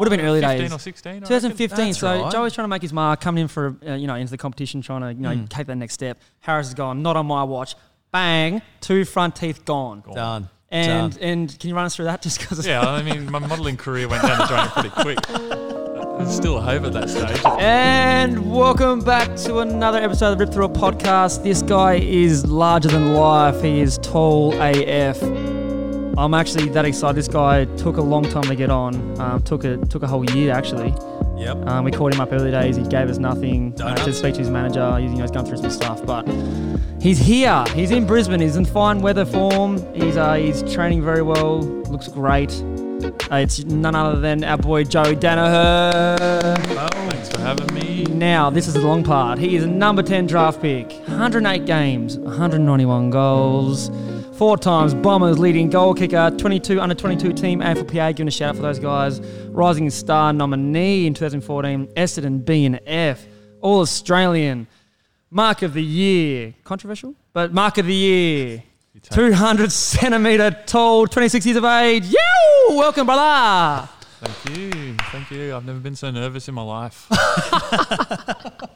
Would have been early 15 days. or 16. 2015. So right. Joey's trying to make his mark, coming in for uh, you know into the competition, trying to you know Mm. take that next step. Harris is gone. Not on my watch. Bang! Two front teeth gone. Done. And Done. and can you run us through that just because? Yeah, I mean, my modelling career went down the drain pretty quick. There's still a hope at that stage. And welcome back to another episode of the Rip Through a podcast. This guy is larger than life. He is tall AF. I'm actually that excited. This guy took a long time to get on. Um, took a took a whole year actually. Yep. Um, we called him up early days. He gave us nothing. Uh, to speak to his manager. He's, you know, he's going through some stuff, but he's here. He's in Brisbane. He's in fine weather form. He's uh, he's training very well. Looks great. Uh, it's none other than our boy Joey Daniher. Thanks for having me. Now, this is the long part. He is a number 10 draft pick, 108 games, 191 goals, four times Bombers leading goal kicker, 22 under 22 team AFLPA. Giving a shout out for those guys. Rising star nominee in 2014, Essendon B and F, All Australian, Mark of the Year. Controversial, but Mark of the Year. 200 centimeter tall, 26 years of age. Yo! Welcome, brother. Thank you. Thank you. I've never been so nervous in my life.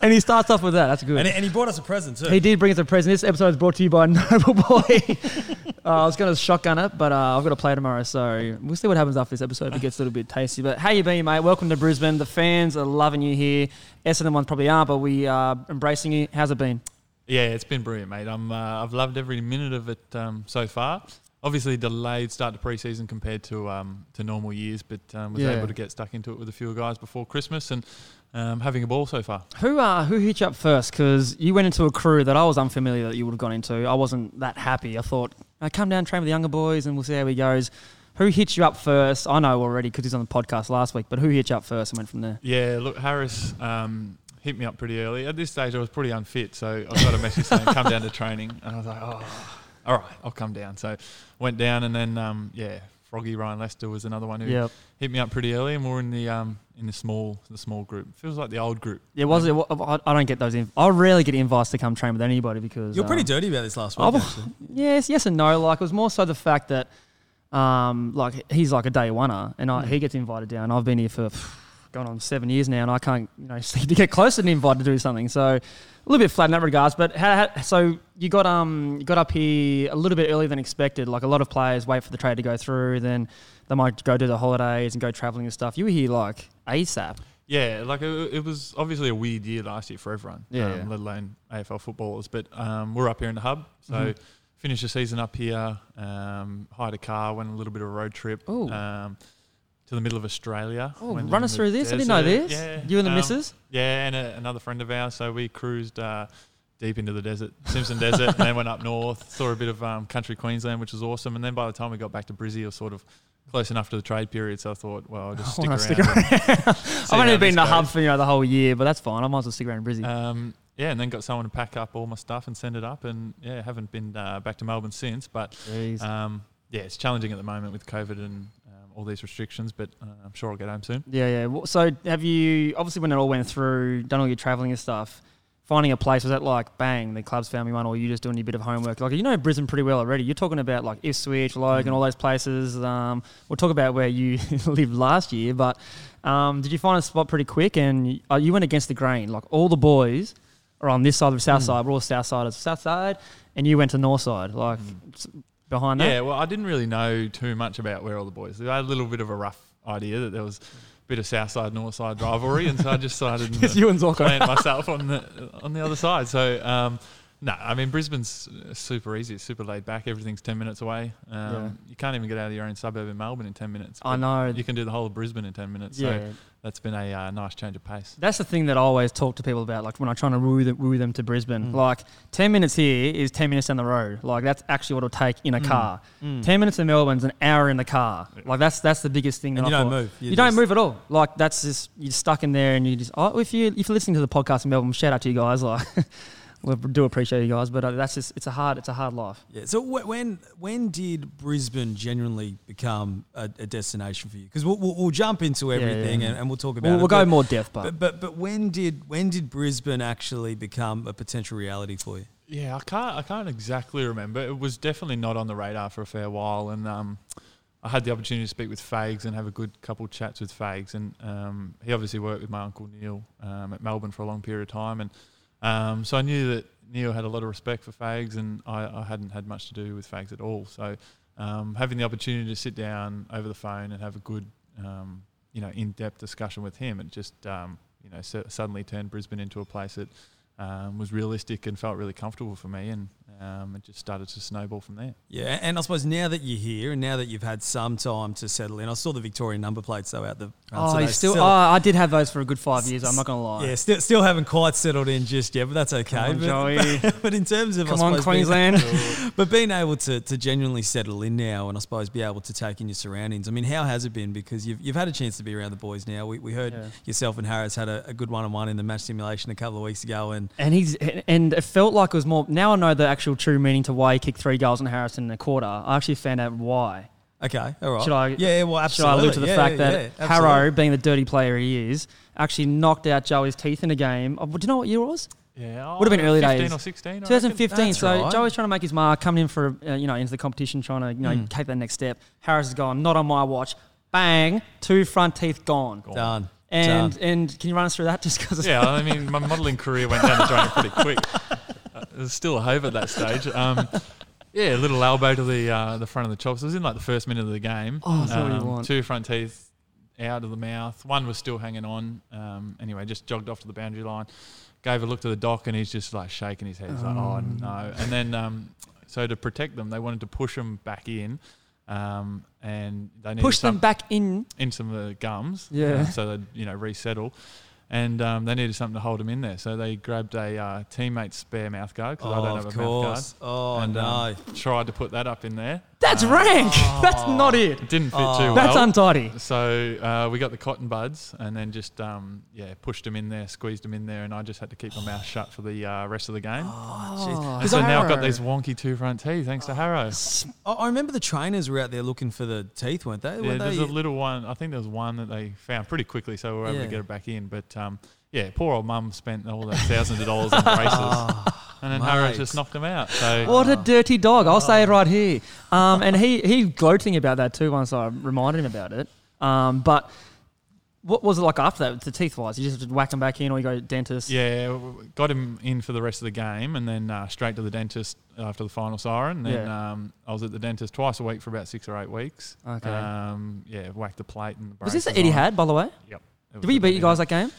And he starts off with that. That's good. And, and he brought us a present too. He did bring us a present. This episode is brought to you by Noble Boy. uh, I was going to shotgun it, but uh, I've got to play tomorrow, so we'll see what happens after this episode if it gets a little bit tasty. But how you been, mate? Welcome to Brisbane. The fans are loving you here. Essendon ones probably aren't, but we are embracing you. How's it been? Yeah, it's been brilliant, mate. I'm, uh, I've loved every minute of it um, so far. Obviously, delayed start to preseason compared to um, to normal years, but um, was Yeah. able to get stuck into it with a few guys before Christmas and um, having a ball so far. Who uh, who hit you up first? Because you went into a crew that I was unfamiliar that you would have gone into. I wasn't that happy. I thought, uh, come down, train with the younger boys, and we'll see how he goes. Who hit you up first? I know already because he's on the podcast last week, but who hit you up first and went from there? Yeah, look, Harris um, hit me up pretty early. At this stage, I was pretty unfit, so I got a message saying, come down to training. And I was like, oh, all right, I'll come down. So went down, and then, um, yeah, Froggy Ryan Lester was another one who Yep. hit me up pretty early, and we're in the um, in the small the small group. Feels like the old group. Yeah, was it? I I don't get those. Inv- I rarely get invites to come train with anybody because You're pretty um, dirty about this last I week. actually. Yes, yes and no. Like it was more so the fact that, um, like he's like a day oneer, and I, he gets invited down. I've been here for going on seven years now, and I can't, you know, seem to get close to an invite to do something. So a little bit flat in that regards. But how, how, so you got um you got up here a little bit earlier than expected. Like a lot of players wait for the trade to go through, then they might go do the holidays and go traveling and stuff. You were here like ASAP. Yeah, like it, it was obviously a weird year last year for everyone, Yeah, um, yeah. let alone AFL footballers. But um, we're up here in the hub, so Mhm. finished the season up here. Um, hired a car, went a little bit of a road trip um, to the middle of Australia. Oh, Went run us through this. I didn't know this. Yeah, You and the um, missus. Yeah, and a, another friend of ours. So we cruised uh, deep into the desert, Simpson Desert, and then went up north. Saw a bit of um, country Queensland, which was awesome. And then by the time we got back to Brizzy, it was sort of close enough to the trade period. So I thought, well, I'll just stick around. stick see I've only been in the hub for you know the whole year, but that's fine. I might as well stick around in Brizzy. Um, yeah, and then got someone to pack up all my stuff and send it up, and yeah, haven't been uh, back to Melbourne since. But um, yeah, it's challenging at the moment with COVID and all these restrictions. But uh, I'm sure I'll get home soon. Yeah, yeah. Well, So have you obviously when it all went through, done all your travelling and stuff, finding a place was that like bang, the club's found me one, or you just doing a bit of homework? Like you know Brisbane pretty well already. You're talking about like Ipswich, Logan, Mm. all those places. Um, we'll talk about where you lived last year, but um, did you find a spot pretty quick? And uh, you went against the grain. Like all the boys are on this side of the south Mm. side. We're all south side of south side, and you went to north side. Like s- behind that. Yeah, well, I didn't really know too much about where all the boys. I had a little bit of a rough idea that there was a bit of south side north side rivalry, and so I just decided to you and Zorko. plant myself on the on the other side. So. Um, no, I mean Brisbane's super easy. It's super laid back. Everything's ten minutes away. Um, Yeah. You can't even get out of your own suburb in Melbourne in ten minutes. I know. You can do the whole of Brisbane in ten minutes. yeah. So that's been a uh, nice change of pace. That's the thing that I always talk to people about, like when I'm trying to woo them, woo them to Brisbane. Mm. Like, 10 minutes here is 10 minutes down the road. Like, that's actually what it'll take in a Mm. car. Mm. 10 minutes in Melbourne's an hour in the car. Like, that's that's the biggest thing. And that you I don't thought. move. You, don't move at all. Like, that's just, you're stuck in there and you just, oh, if, you, if you're listening to the podcast in Melbourne, shout out to you guys. Like, we do appreciate you guys, but uh, that's just, it's a hard, it's a hard life. Yeah. So wh- when when did Brisbane genuinely become a, a destination for you? Because we'll, we'll, we'll jump into Yeah, yeah, everything yeah. And, and we'll talk about We'll, it. we'll go more depth, but, but, but but when did when did Brisbane actually become a potential reality for you? Yeah, I can't I can't exactly remember. It was definitely not on the radar for a fair while, and um, I had the opportunity to speak with Fags and have a good couple chats with Fags, and um, he obviously worked with my uncle Neil um, at Melbourne for a long period of time, and um, so I knew that Neil had a lot of respect for Fags, and I, I hadn't had much to do with Fags at all. So um, having the opportunity to sit down over the phone and have a good, um, you know, in-depth discussion with him, it just um, you know s- suddenly turned Brisbane into a place that um, was realistic and felt really comfortable for me, and um, it just started to snowball from there. Yeah, and I suppose now that you're here and now that you've had some time to settle in, I saw the Victorian number plates though out the. Oh, today. you still, oh, I did have those for a good five years. I'm not gonna lie. Yeah, still, still haven't quite settled in just yet, but that's okay. Come on, but, Joey. But, but in terms of I Come on, suppose, being- Queensland. but being able to, to genuinely settle in now and I suppose be able to take in your surroundings. I mean, how has it been? Because you've, you've had a chance to be around the boys now. We, we heard Yeah. yourself and Harris had a, a good one on one in the match simulation a couple of weeks ago. And And he's and it felt like it was more. Now I know the actual true meaning to why he kicked three goals in Harrison in a quarter. I actually found out why. okay, all right. Should I- Yeah, yeah, well, Should I allude to the Yeah, fact yeah, that yeah, Harrow, being the dirty player he is, actually knocked out Joey's teeth in a game. Oh, do you know what year it was? Yeah, Would've been early 15 days. or 16. 2015. So right. Joey's trying to make his mark, coming in for uh, you know into the competition, trying to you know Mm. take that next step. Harris has gone, not on my watch. Bang, two front teeth gone. Done. And Done. and can you run us through that just because? Yeah, I mean, my modelling career went down the drain pretty quick. It was still a hope at that stage. Um, yeah, a little elbow to the uh, the front of the chops. It was in like the first minute of the game. Oh, that's what you Um, want. Two front teeth out of the mouth. One was still hanging on. Um, anyway, just jogged off to the boundary line. Gave a look to the doc, and he's just like shaking his head. He's like, "Oh no!" And then, um, so to protect them, they wanted to push them back in. Um, and they needed Push some, them back in. in some of the gums, Yeah. uh, so they'd you know resettle. And um, they needed something to hold them in there, so they grabbed a uh, teammate's spare mouth guard because I Oh, don't have of a mouth guard. course. Oh, and no. um, tried to put that up in there. That's rank. That's not it. It didn't fit Oh. too well. That's untidy. so uh, we got the cotton buds and then just um, yeah pushed them in there, squeezed them in there, and I just had to keep my mouth shut for the uh, rest of the game. Oh, and so now I've got these wonky two front teeth thanks to Harrow. I I remember the trainers were out there looking for the teeth, weren't they? Yeah, Weren't there's they? a little one. I think there was one that they found pretty quickly, so we were able Yeah. to get it back in. But um, yeah, poor old mum spent all that thousands of dollars on braces, and then Harrow just knocked him out. So What a dirty dog! I'll say it right here. Um, and he he gloating about that too. Once I reminded him about it. Um, but what was it like after that? The teeth wise, you just whack them back in, or you go dentist. Yeah, w- w- got him in for the rest of the game, and then uh, straight to the dentist after the final siren. Then Yeah. um, I was at the dentist twice a week for about six or eight weeks. Okay. Um, yeah, whacked the plate and. The was this braces that Eddie on. had, by the way? Yep. Did we beat you guys that game?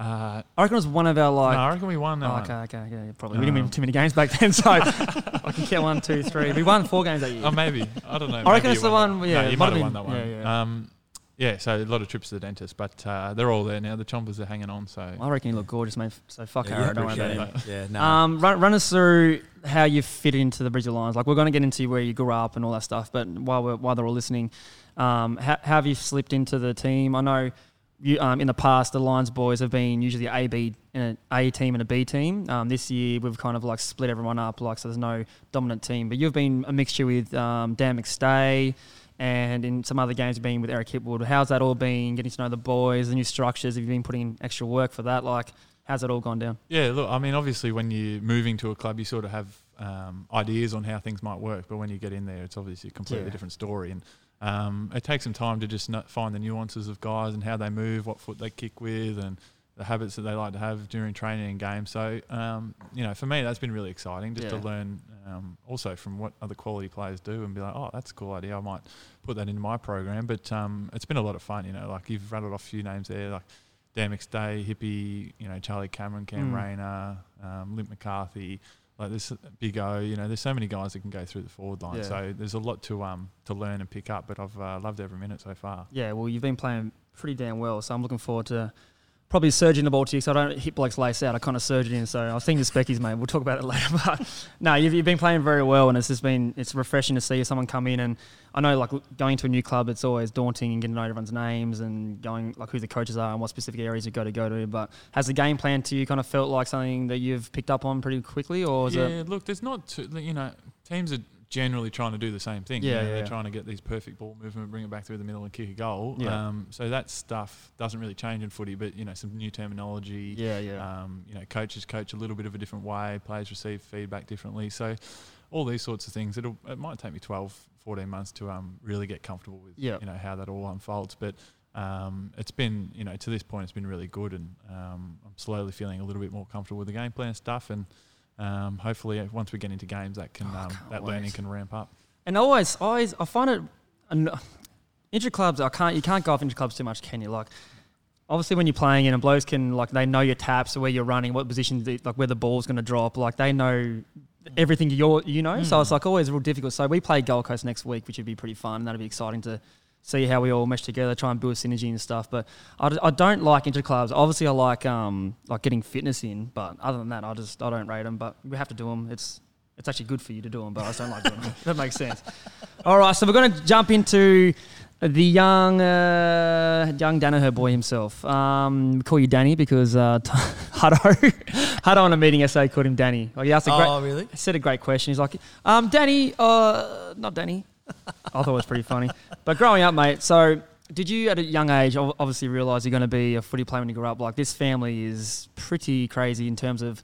Uh, I reckon it was one of our like. no, I reckon we won that Oh, one. okay, okay, yeah, yeah, probably. we didn't win too many games back then, so I can count one, two, three. We won four games that year. Oh, maybe. I don't know. I reckon it's the one- that. yeah, no, you might might have have won that one. yeah, Um, yeah, so a lot of trips to the dentist, but uh, they're all there now. The chompers are hanging on, so I reckon you look gorgeous, mate. So fuck Yeah, Harrow, don't worry about him. it. Yeah, no. Um, run, run us through how you fit into the Brisbane Lions. Like we're going to get into where you grew up and all that stuff, but while we're, while they're all listening, um, how, how have you slipped into the team? I know you um, in the past the Lions boys have been usually a B an A A team and a B team. Um, this year we've kind of like split everyone up, like so there's no dominant team. But you've been a mixture with um, Dan McStay. And in some other games, you've been with Eric Hipwood. How's that all been? Getting to know the boys, the new structures. Have you been putting in extra work for that? Like, how's it all gone down? Yeah, look, I mean, obviously, when you're moving to a club, you sort of have um, ideas on how things might work, but when you get in there, it's obviously a completely Yeah. different story. And um, it takes some time to just find the nuances of guys and how they move, what foot they kick with, and the habits that they like to have during training and games. So, um, you know, for me, that's been really exciting just to learn um, also from what other quality players do and be like, oh, that's a cool idea. I might put that into my program. But um, it's been a lot of fun, you know, like you've rattled off a few names there, like Dan McStay, Hippie, you know, Charlie Cameron, Cam Mm. Rayner, um, Linc McCarthy, like this Big O, you know, there's so many guys that can go through the forward line. Yeah. So there's a lot to um to learn and pick up, but I've uh, loved every minute so far. Yeah, well, you've been playing pretty damn well, so I'm looking forward to probably surging the ball to you. So I don't hit blokes lace out. I kind of surge it in. So I was thinking Speckies, mate. We'll talk about it later. But no, you've, you've been playing very well, and it's just been it's refreshing to see someone come in. And I know, like going to a new club, it's always daunting and getting to know everyone's names and going like who the coaches are and what specific areas you've got to go to. But has the game plan to you kind of felt like something that you've picked up on pretty quickly, or is yeah, it? look, there's not, too, you know, teams are generally trying to do the same thing. you Yeah, know, yeah. They're trying to get these perfect ball movement, bring it back through the middle and kick a goal. Yeah. Um, so that stuff doesn't really change in footy, but, you know, some new terminology. Yeah, yeah. Um, you know, coaches coach a little bit of a different way, players receive feedback differently. So all these sorts of things, it'll, it might take me 12, 14 months to um, really get comfortable with Yeah. you know how that all unfolds. But um, it's been you know to this point it's been really good, and um, I'm slowly feeling a little bit more comfortable with the game plan stuff, and um, hopefully uh, once we get into games that can Oh, um, that wait. learning can ramp up. And always, always, I find it. An, intra clubs, I can't. You can't go off intra clubs too much, can you? Like, obviously, when you're playing in, and blokes can like they know your taps, where you're running, what position, like where the ball's going to drop. Like they know everything you're, you know. So it's like always real difficult. So we play Gold Coast next week, which would be pretty fun. And That'd be exciting to see how we all mesh together, try and build synergy and stuff. But I don't like intra clubs. Obviously, I like um like getting fitness in, but other than that, I just I don't rate them. But we have to do them. It's it's actually good for you to do them, but I just don't like doing them. that makes sense. All right, so we're going to jump into the young uh, young Daniher boy himself. Um, we call you Danny because uh, Hutto, Hutto on a meeting essay called him Danny. Like, he asked a great, Oh, really? he said a great question. He's like, um, Danny, uh, not Danny. I thought it was pretty funny. But growing up, mate, so did you at a young age obviously realise you're going to be a footy player when you grow up? Like, this family is pretty crazy in terms of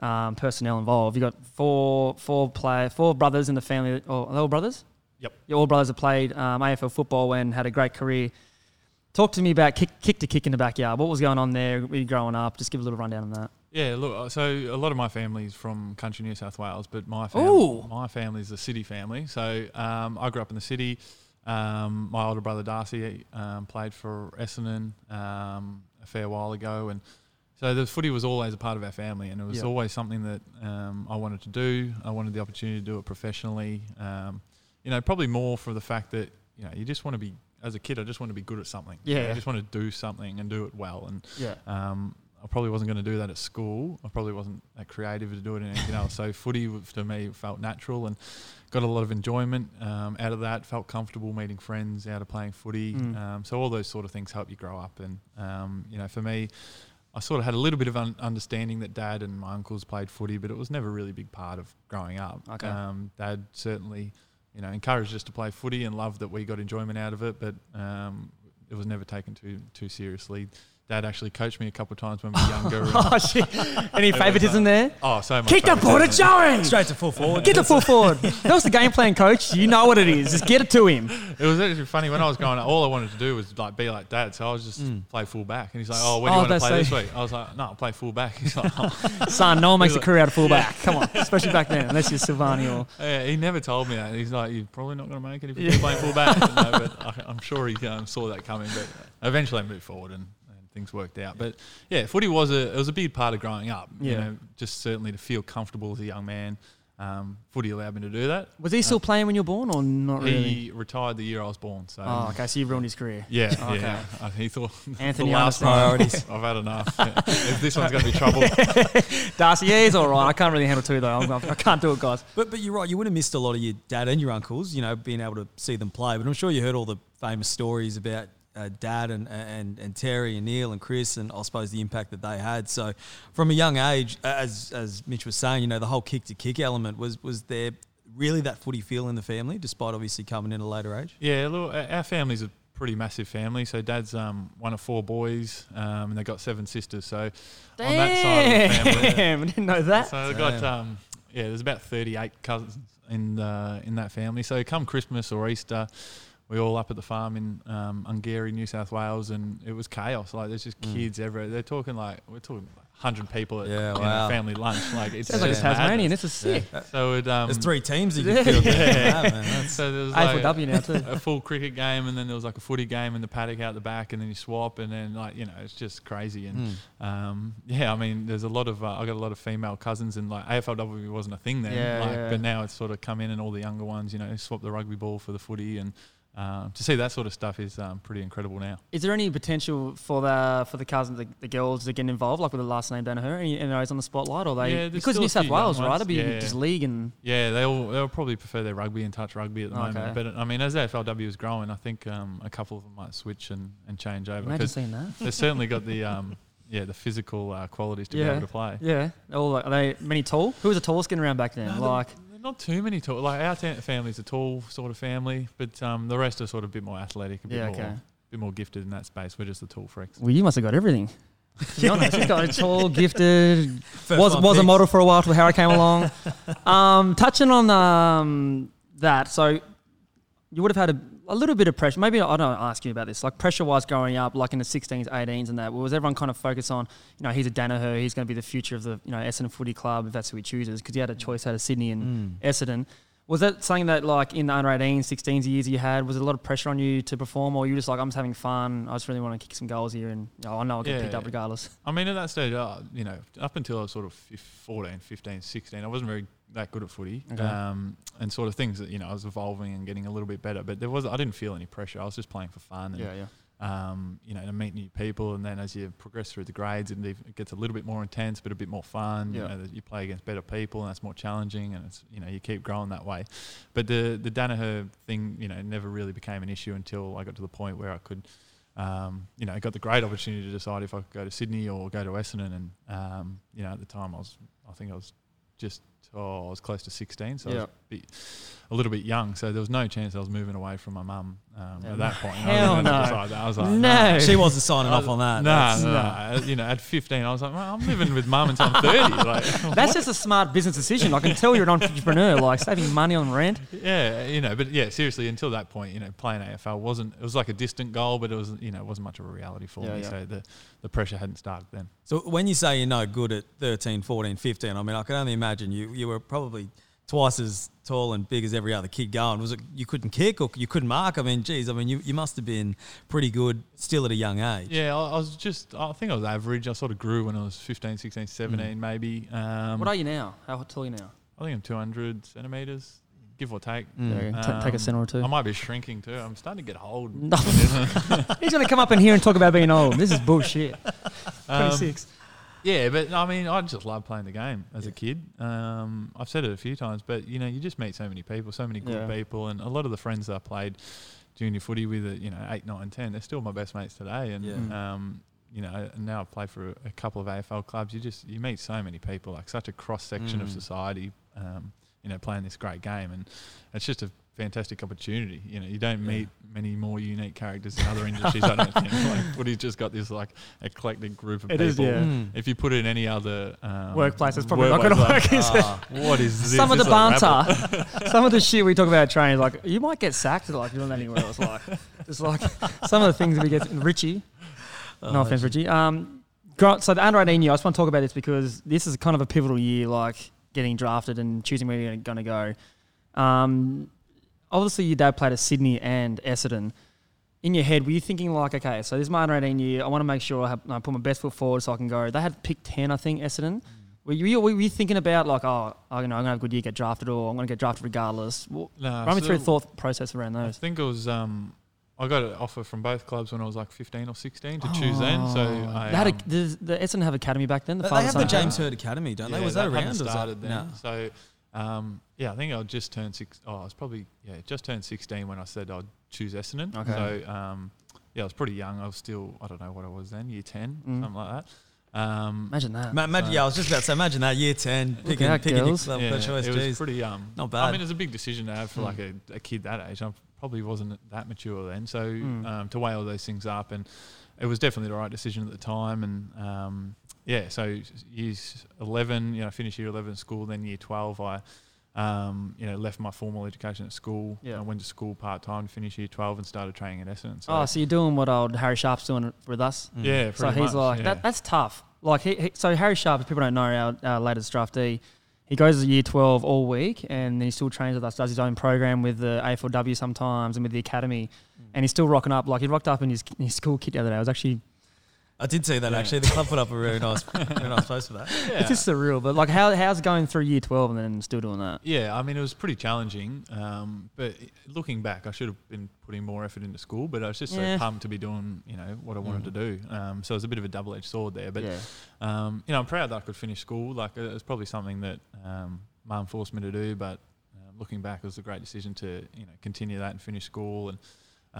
um, personnel involved. You got four four player four brothers in the family. Oh, are they all brothers? Yep. Your all brothers have played um, AFL football and had a great career. Talk to me about kick, kick to kick in the backyard. What was going on there you growing up? Just give a little rundown on that. Yeah, look. uh, So a lot of my family's from country New South Wales, but my family, my family's a city family. So um, I grew up in the city. Um, my older brother Darcy um, played for Essendon um, a fair while ago, and so the footy was always a part of our family, and it was Yeah. always something that um, I wanted to do. I wanted the opportunity to do it professionally. Um, you know, probably more for the fact that you know you just want to be as a kid. I just want to be good at something. Yeah. I just want to do something and do it well, and Yeah. um, I probably wasn't going to do that at school. I probably wasn't that creative to do it in anything else. So footy to me felt natural and got a lot of enjoyment um, out of that. Felt comfortable meeting friends out of playing footy. Mm. Um, so all those sort of things help you grow up. And um, you know, for me, I sort of had a little bit of un- understanding that dad and my uncles played footy, but it was never really a big part of growing up. Okay. Um, dad certainly, you know, encouraged us to play footy and loved that we got enjoyment out of it, but um, it was never taken too too seriously. Dad actually coached me a couple of times when we were younger. and- Oh shit! Any favouritism there? oh, so much. Kick the ball to favouritism. Joey. Straight to full forward. Get the full forward. That was the game plan, coach. You know what it is. Just get it to him. It was actually funny when I was growing up. All I wanted to do was like be like dad, so I was just Mm. play full back. And he's like, "Oh, when do Oh, you want to that's play this week?" I was like, "No, I'll play full back." He's like, oh. Son, no one makes a career out of full fullback. Come on, especially back then, unless you're Silvagni or. yeah, he never told me that. He's like, "You're probably not going to make it if you keep playing full back." no, but I, I'm sure he um, saw that coming. But eventually, I moved forward and, and things worked out. But yeah, footy was a it was a big part of growing up. You Yeah. know, just certainly to feel comfortable as a young man. Um, footy allowed me to do that. Was he still playing when you were born, or not really? He retired the year I was born. So Oh, okay. So you ruined his career. yeah, Okay. yeah. Uh, he thought Anthony, the last priorities. I've had enough. Yeah. If this one's going to be trouble. Darcy, yeah, he's all right. I can't really handle two though. I'm, I can't do it, guys. But but you're right. You would have missed a lot of your dad and your uncles. You know, being able to see them play. But I'm sure you heard all the famous stories about uh, dad and, and and Terry and Neil and Chris and I suppose the impact that they had. So from a young age, as as Mitch was saying, you know, the whole kick to kick element was was there really that footy feel in the family, despite obviously coming in a later age. Yeah, look, our our family's a pretty massive family. So dad's um, one of four boys, um, and they got seven sisters. So on that side of the family, Damn, I didn't know that. so they got um, yeah, there's about 38 cousins in uh, in that family. So come Christmas or Easter, we all up at the farm in um, Ungarie, New South Wales, and it was chaos. Like there's just Mm. kids everywhere. They're talking like we're talking. like 100 people at Yeah, you know, wow. family lunch. Like it's Sounds like a Tasmanian. madness. This is sick. So it um, There's three teams you can field. Yeah. Yeah, man, that's- So there was like, AFLW now too. a full cricket game, and then there was like a footy game in the paddock out the back, and then you swap, and then like you know it's just crazy. And Mm. um, yeah, I mean, there's a lot of uh, I got a lot of female cousins, and like AFLW wasn't a thing then, Yeah, like, yeah. but now it's sort of come in, and all the younger ones, you know, swap the rugby ball for the footy, and um, to see that sort of stuff is um, pretty incredible now. Is there any potential for the for the cousins, the, the girls, to get involved, like with the last name Daniher? Any, any those on the spotlight, or they Yeah, because New South Wales, right? It'd be Yeah. just league and Yeah, they all they'll probably prefer their rugby and touch rugby at the Okay. moment. But I mean, as AFLW is growing, I think um, a couple of them might switch and, and change over imagine seeing that. they've certainly got the um, yeah the physical uh, qualities to be able to play. Yeah, all like, are they many tall? Who was the tallest getting around back then? No, like, not too many tall. Like our ta- family's a tall sort of family, but um, the rest are sort of a bit more athletic, a bit yeah, more, okay. bit more gifted in that space. We're just the tall freaks. Well, you must have got everything. To be honest, got a tall, gifted, First was was a model for a while till Harry came along. um, touching on um, that, so you would have had a, a little bit of pressure. Maybe I don't ask you about this, like pressure wise growing up, like in the 16s, 18s, and that. Was everyone kind of focused on, you know, he's a Daniher, he's going to be the future of the, you know, Essendon Footy Club if that's who he chooses, because he had a choice out of Sydney and Essendon. Was that something that, like, in the under 18s, 16s years you had, was there a lot of pressure on you to perform, or you were just like, I'm just having fun, I just really want to kick some goals here, and you know, I know I'll get Yeah. picked up regardless? I mean, at that stage, uh, you know, up until I was sort of fif- 14, 15, 16, I wasn't very that good at footy, Okay. um, and sort of things that you know I was evolving and getting a little bit better. But there was I didn't feel any pressure. I was just playing for fun, and yeah. um, you know, to meet new people. And then as you progress through the grades, it, it gets a little bit more intense, but a bit more fun. Yeah. You know, you play against better people, and that's more challenging, and it's you know you keep growing that way. But the the Daniher thing, you know, never really became an issue until I got to the point where I could. Um, you know, I got the great opportunity to decide if I could go to Sydney or go to Essendon, and um, you know, at the time I was, I think I was just, oh, I was close to 16, so I was a, bit, a little bit young, so there was no chance I was moving away from my mum um, Yeah, at that point. hell I no. decide. I was like, No. nah. She wasn't signing off on that. Nah, That's- nah, nah. You know, at 15, I was like, well, I'm living with mum until I'm 30. Like, That's just a smart business decision. I can tell you're an entrepreneur, like saving money on rent. yeah, you know, but yeah, seriously, until that point, you know, playing AFL wasn't, it was like a distant goal, but it was, you know, it wasn't much of a reality for Yeah, me. yeah. So the, the pressure hadn't started then. So when you say you're no good at 13, 14, 15, I mean, I can only imagine you, you were probably twice as tall and big as every other kid going. Was it you couldn't kick or you couldn't mark? I mean, geez, I mean, you, you must have been pretty good still at a young age. Yeah, I, I was just, I think I was average. I sort of grew when I was 15, 16, 17, maybe. Um, What are you now? How tall are you now? I think I'm 200 centimetres, give or take. Mm. Yeah, ta- take a Um, center or two. I might be shrinking too. I'm starting to get old. No. He's going to come up in here and talk about being old. This is bullshit. Um, 26. Yeah, but I mean, I just love playing the game as a kid. Um, I've said it a few times, but you know, you just meet so many people, so many good Yeah. people, and a lot of the friends that I played junior footy with, at, you know, eight, nine, ten, they're still my best mates today. And Yeah. Mm. um, you know, and now I play for a, a couple of AFL clubs. You just you meet so many people, like such a cross section of Mm. society. Um, you know, playing this great game, and it's just a fantastic opportunity. You know, you don't Yeah. meet many more unique characters in other industries. I don't think. Like, footy's just got this like eclectic group of It people. is, yeah. Mm. If you put it in any other um, Workplace, it's probably not going to work, is it? Ah, What is this? Some of the This is a rabbit. banter, some of the shit we talk about training, like you might get sacked like doing that anywhere else. Like, just like some of the things that we get. Richie, Oh, no offense, Richie. Um, gro- so the under 18 year, I just want to talk about this because this is kind of a pivotal year, like getting drafted and choosing where you're going to go. Um, obviously, your dad played at Sydney and Essendon. In your head, were you thinking like, okay, so this is my under 18 year. I want to make sure I, have, I put my best foot forward so I can go. They had pick 10, I think, Essendon. Were you, were you thinking about like, oh, I know, I'm going to have a good year, get drafted, or I'm going to get drafted regardless? Well, Nah, run me through the thought process around those. I think it was. Um, I got an offer from both clubs when I was like 15 or 16 to choose then. So Oh. I, they had a, um, does the Essendon have academy back then. The They father have the James academy? Hird Academy, don't they? Was that hadn't around? or was that- started then. No. So um, yeah, I think I just turned six. Oh, I was probably yeah, just turned 16 when I said I'd choose Essendon. Okay. So um, yeah, I was pretty young. I was still I don't know what I was then, year 10, Mm. something like that. Um, Imagine that. Ma- imagine, So- yeah, I was just about to say, imagine that year 10, picking, out, picking your girls. club yeah, choice. it Jeez. was pretty um, Not bad. I bad. mean, it's a big decision to have for Mm. like a, a kid that age. I probably wasn't that mature then, so Mm. um, to weigh all those things up, and it was definitely the right decision at the time. And um, yeah, so years eleven, you know, finished year eleven school. Then year twelve, I um, you know left my formal education at school. Yeah. I went to school part time to finish year twelve and started training at Essendon. So oh, so you're doing what old Harry Sharp's doing with us? Mm. yeah, So pretty he's much, like yeah. that. That's tough. Like he, he, so Harry Sharp, if people don't know, our, our latest draftee, he goes to year twelve all week, and then he still trains with us. Does his own program with the AFLW sometimes, and with the academy, Mm. and he's still rocking up. Like he rocked up in his, in his school kit the other day. I was actually I did see that Yeah. actually. The club put up a really nice, very nice post for that. yeah. it's just surreal. But like how how's it going through year twelve and then still doing that? Yeah, I mean it was pretty challenging, um, but looking back, I should have been putting more effort into school. But I was just Yeah. so pumped to be doing, you know, what I wanted to do. Um, so it was a bit of a double-edged sword there. But yeah. um, you know, I'm proud that I could finish school. Like it was probably something that um, mum forced me to do, but um, looking back, it was a great decision to you know continue that and finish school and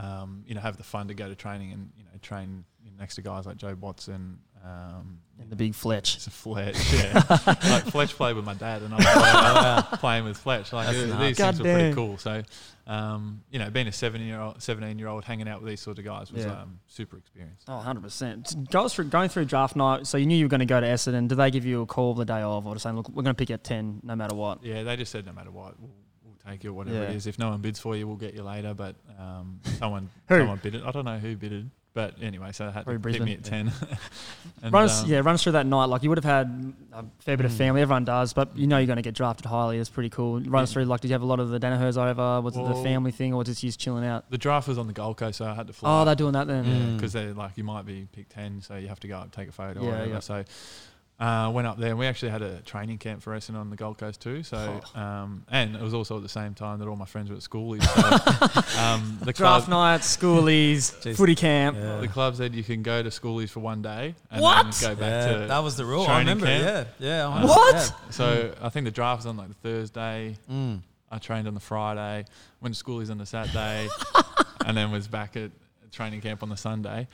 um, you know have the fun to go to training and you know train you know, next to guys like Jobe Watson. Um, And the big Fletch. it's a Fletch, yeah. like Fletch played with my dad, and I was playing, playing with Fletch. Like That's nuts. these things were pretty cool. So, um, you know, being a seven year old, seventeen year old, hanging out with these sort of guys was Yeah. um, super experience. Oh, 100%. Go through, going through draft night, so you knew you were going to go to Essendon. Did they give you a call the day of or just saying, look, we're going to pick at 10 no matter what? Yeah, they just said no matter what, we'll, we'll take you, whatever Yeah. it is. If no one bids for you, we'll get you later. But um, someone someone bid it. I don't know who bid it, but anyway, so they had Probably to hit me at Brisbane. ten. and, run us, um, yeah, run us through that night. Like you would have had a fair bit of Mm. family. Everyone does, but you know you're going to get drafted highly. It's pretty cool. Run us Yeah. through. Like, did you have a lot of the Danihers over? Was it the family thing, or just you just chilling out? The draft was on the Gold Coast, so I had to fly. Oh, they're doing that then. Mm. because they're like you might be picked ten, so you have to go up and take a photo. Yeah, or whatever. yeah. So uh, went up there, and we actually had a training camp for Essendon on the Gold Coast too. So Oh. um, and it was also at the same time that all my friends were at schoolies. So, um, the Draft club, nights, schoolies, footy camp. Yeah. the club said you can go to schoolies for one day and What? then go back Yeah, to. that was the rule. I remember. camp. Yeah, yeah. What? So I think the draft was on like the Thursday. Mm. I trained on the Friday, went to schoolies on the Saturday, and then was back at training camp on the Sunday.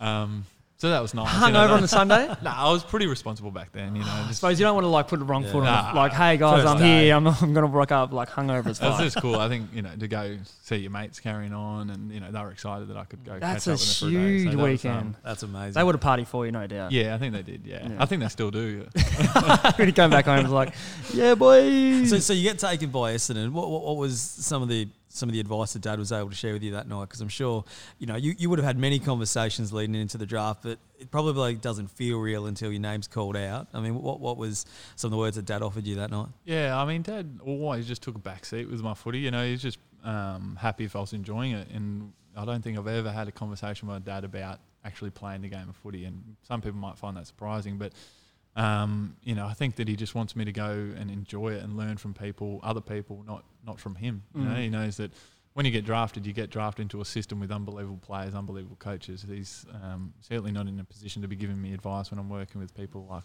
Um, so that was nice. you Hung know, over on the Sunday. No, I was pretty responsible back then, you know. I suppose you don't want to like put the wrong Yeah. foot on. Nah. the, like, hey guys, I'm day. here. I'm, I'm gonna rock up like hungover as it was fuck. just cool. I think you know to go see your mates carrying on, and you know they were excited that I could go. That's catch a up with them day. So huge that was, um, weekend. That's amazing. They would have party for you, no doubt. yeah, I think they did. Yeah. Yeah. I think they still do. when he came back home, he was like, "Yeah, boys." So, so you get taken by Essendon. What, what, what was some of the some of the advice that Dad was able to share with you that night? Because I'm sure you know you, you would have had many conversations leading into the draft, but it probably doesn't feel real until your name's called out. I mean, what what was some of the words that Dad offered you that night? Yeah, I mean, Dad always just took a back seat with my footy. You know, he's just um, happy if I was enjoying it, and I don't think I've ever had a conversation with my dad about actually playing the game of footy. And some people might find that surprising, but um, you know, I think that he just wants me to go and enjoy it and learn from people, other people, not not from him. You know, Mm. he knows that when you get drafted, you get drafted into a system with unbelievable players, unbelievable coaches. He's um, certainly not in a position to be giving me advice when I'm working with people like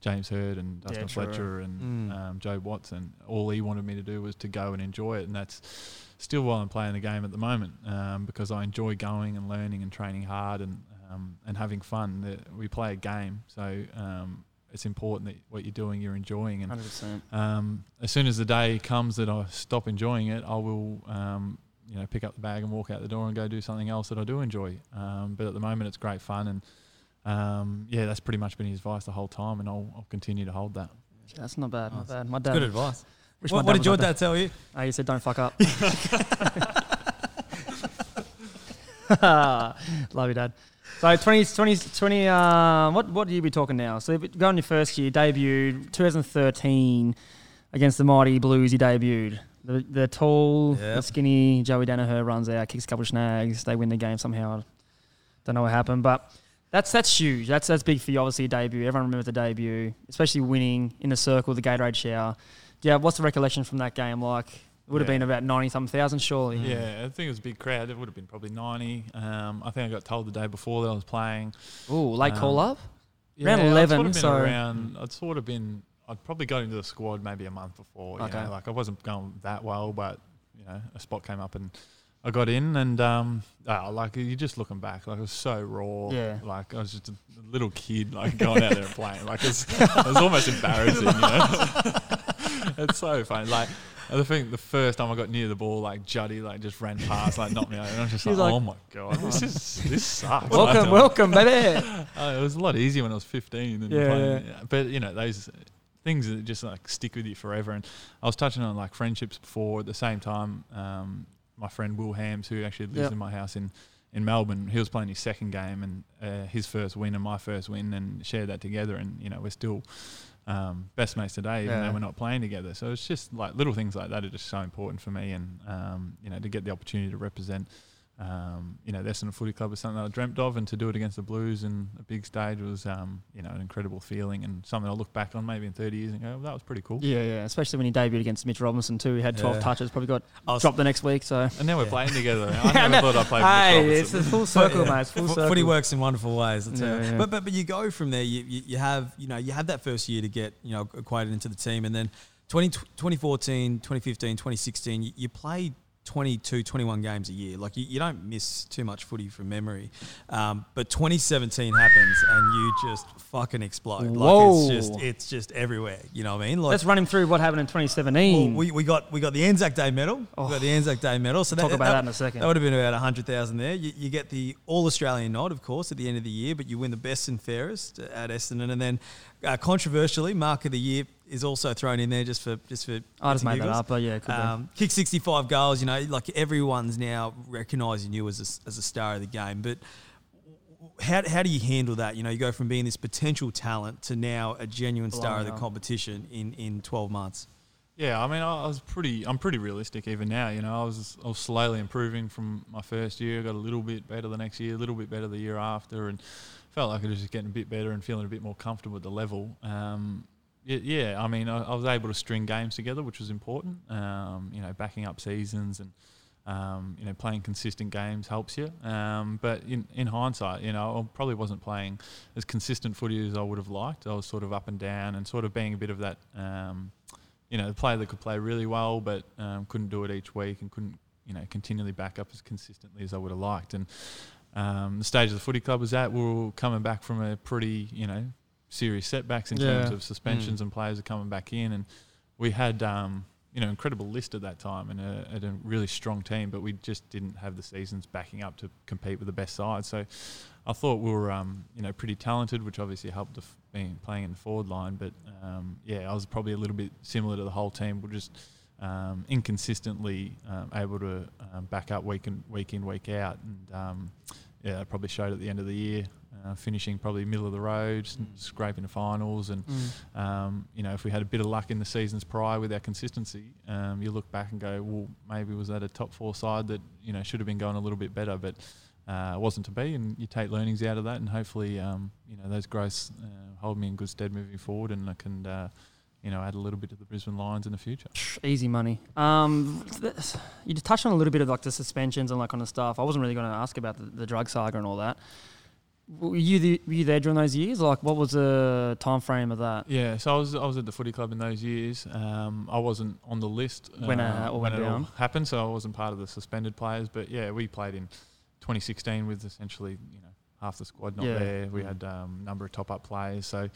James Hird and Dustin true. Fletcher and Mm. um, Jobe Watson. All he wanted me to do was to go and enjoy it, and that's still while I'm playing the game at the moment um, because I enjoy going and learning and training hard and um, and having fun. The- We play a game, so um, it's important that what you're doing you're enjoying. And Hundred percent. um, as soon as the day comes that I stop enjoying it, I will. Um, you know, pick up the bag and walk out the door and go do something else that I do enjoy. Um, but at the moment, it's great fun, and um, yeah, that's pretty much been his advice the whole time, and I'll, I'll continue to hold that. That's not bad. Not bad. My dad. Good advice. What, what was did your like that. dad tell you? Oh, he said, "Don't fuck up." Love you, Dad. So 20, 20, 20 uh, what what year are we talking now? So if you go on your first year, debuted 2013 against the mighty Blues. You debuted. The the tall, the skinny Joey Daniher runs out, kicks a couple of snags. They win the game somehow. Don't know what happened, but that's that's huge. That's that's big for you. Obviously, debut. Everyone remembers the debut, especially winning in the circle, the Gatorade shower. Yeah, what's the recollection from that game like? It would have Yeah. been about ninety something thousand, surely. Yeah, I think it was a big crowd. It would have been probably 90. Um, I think I got told the day before that I was playing. Ooh, late Um, call up. Yeah, Around I'd 11, Sort of been so- around, I'd sort of been. I'd probably got into the squad maybe a month before. You Okay. know, like I wasn't going that well, but you know, a spot came up and I got in, and um, ah, like you're just looking back, like it was so raw. Yeah. Like I was just a little kid, like going out there and playing. Like it's, it was almost embarrassing. You know, it's so funny. Like. I think the first time I got near the ball, like Juddy, like just ran past, like knocked me over, and I was just like, like- "Oh my god, this is this sucks." Welcome, welcome, baby. uh, it was a lot easier when I was 15 than Yeah, playing. But you know, those things that just like stick with you forever. And I was touching on like friendships before. At the same time, um, my friend Will Hams, who actually lives Yep. in my house in in Melbourne, he was playing his second game and uh, his first win and my first win, and shared that together. And you know, we're still. Um, best mates today, even Yeah. though we're not playing together. So it's just like little things like that are just so important for me, and um, you know, to get the opportunity to represent um, you know, the Essendon Footy Club was something I dreamt of, and to do it against the Blues in a big stage was, um, you know, an incredible feeling and something I'll look back on maybe in 30 years and go, well, that was pretty cool. Yeah, yeah. Especially when he debuted against Mitch Robinson too. He had twelve Yeah. touches. Probably got I was- dropped the next week. So And now we're Yeah. playing together. I I never know. thought I'd play hey, with it's Mitch a full circle, yeah. mate. It's full circle. Footy works in wonderful ways. Yeah, yeah. But, but but you go from there. You, you, you have you know you have that first year to get you know acquainted into the team, and then 20, 2014, 2015, 2016, you, you play 22, 21 games a year. Like you, you don't miss too much footy from memory. Um, but 2017 happens, and you just fucking explode. Like it's just it's just everywhere. You know what I mean? Like Let's run him through what happened in 2017. well, we, we got we got the Anzac Day medal. Oh. We got the Anzac Day medal. So Talk about that in a second. That would have been about hundred thousand there. You, you get the All Australian nod, of course, at the end of the year, but you win the best and fairest at Essendon, and then uh, controversially, Mark of the Year is also thrown in there just for just for. I just for made that up, but yeah, could Um, kick 65 goals, you know, like everyone's now recognising you as a, as a star of the game. But how, how do you handle that? You know, you go from being this potential talent to now a genuine star of the up. competition in, in 12 months. Yeah, I mean, I I was pretty. I'm pretty realistic even now. You know, I was I was slowly improving from my first year. Got a little bit better the next year, a little bit better the year after, and felt like I was just getting a bit better and feeling a bit more comfortable at the level. Um, yeah, I mean, I, I was able to string games together, which was important. Um, you know, backing up seasons and um, you know playing consistent games helps you. Um, but in in hindsight, you know, I probably wasn't playing as consistent footy as I would have liked. I was sort of up and down and sort of being a bit of that. Um, you know, the player that could play really well, but um, couldn't do it each week and couldn't, you know, continually back up as consistently as I would have liked. And um, the stage of the footy club was at, we were coming back from a pretty, you know, serious setbacks in terms of suspensions and players are coming back in. And we had, um, you know, incredible list at that time and a, and a really strong team, but we just didn't have the seasons backing up to compete with the best side. So I thought we were, um, you know, pretty talented, which obviously helped being playing in the forward line. But um, yeah, I was probably a little bit similar to the whole team. We're just um, inconsistently um, able to um, back up week in week in week out, and um, yeah, that probably showed at the end of the year. Uh, finishing probably middle of the road, Mm. scraping the finals, and Mm. um, you know, if we had a bit of luck in the seasons prior with our consistency, um, you look back and go, well, maybe was that a top four side that you know should have been going a little bit better, but uh, wasn't to be. And you take learnings out of that, and hopefully, um, you know, those growths uh, hold me in good stead moving forward, and I can, uh, you know, add a little bit to the Brisbane Lions in the future. Easy money. Um, th- you just touched on a little bit of like the suspensions and like kind of stuff. I wasn't really going to ask about the, the drug saga and all that. Were you the, were you there during those years? Like, what was the time frame of that? Yeah, so I was I was at the footy club in those years. Um, I wasn't on the list When, uh, all when it all happened, so I wasn't part of the suspended players. But yeah, we played in 2016 with essentially you know half the squad not Yeah. there. We Mm. had um, a number of top up players. So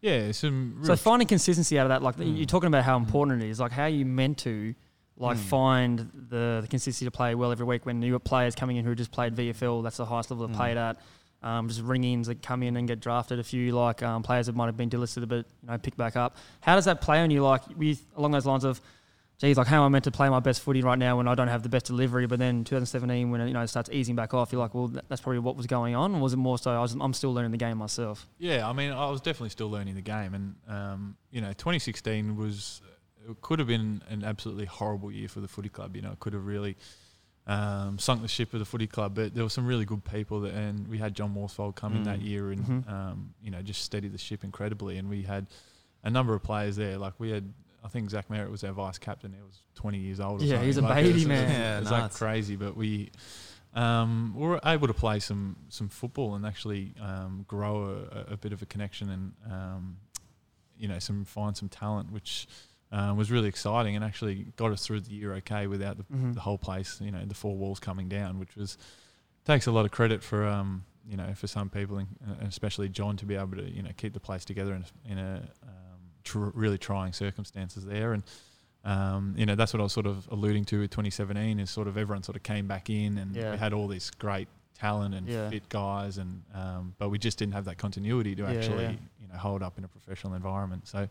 yeah, some So finding consistency out of that, like Mm. you're talking about how important it is. Like, how are you meant to, like, Mm. find the, the consistency to play well every week when you got players coming in who just played VFL, that's the highest level they Mm. played at. Um, just ring-ins that come in and get drafted. A few like um, players that might have been delisted, but you know, pick back up. How does that play on you? Like, with along those lines of, geez, like how am I meant to play my best footy right now when I don't have the best delivery? But then 2017, when it, you know it starts easing back off, you're like, well, that's probably what was going on. Or was it more so I was, I'm still learning the game myself? Yeah, I mean, I was definitely still learning the game, and um, you know, 2016 was it could have been an absolutely horrible year for the footy club. You know, it could have really um, sunk the ship of the footy club. But there were some really good people, that, and we had John Worsfold come in that Mm. year, and Mhm. um, you know, just steady the ship incredibly. And we had a number of players there. Like we had, I think Zach Merrett was our vice captain. He was 20 years old. Or Yeah, something. he's a Like, baby, it was- man. It Yeah, was like crazy, but we um, we were able to play some some football and actually um, grow a, a bit of a connection and um, you know some find some talent, which uh, was really exciting and actually got us through the year okay without the, Mhm. the whole place, you know, the four walls coming down, which was takes a lot of credit for um, you know for some people and uh, especially John to be able to you know keep the place together in a, in a um, tr- really trying circumstances there and. Um, you know that's what I was sort of alluding to with 2017 is sort of everyone sort of came back in and Yeah. we had all this great talent and Yeah. fit guys and um, but we just didn't have that continuity to Yeah, actually you know hold up in a professional environment so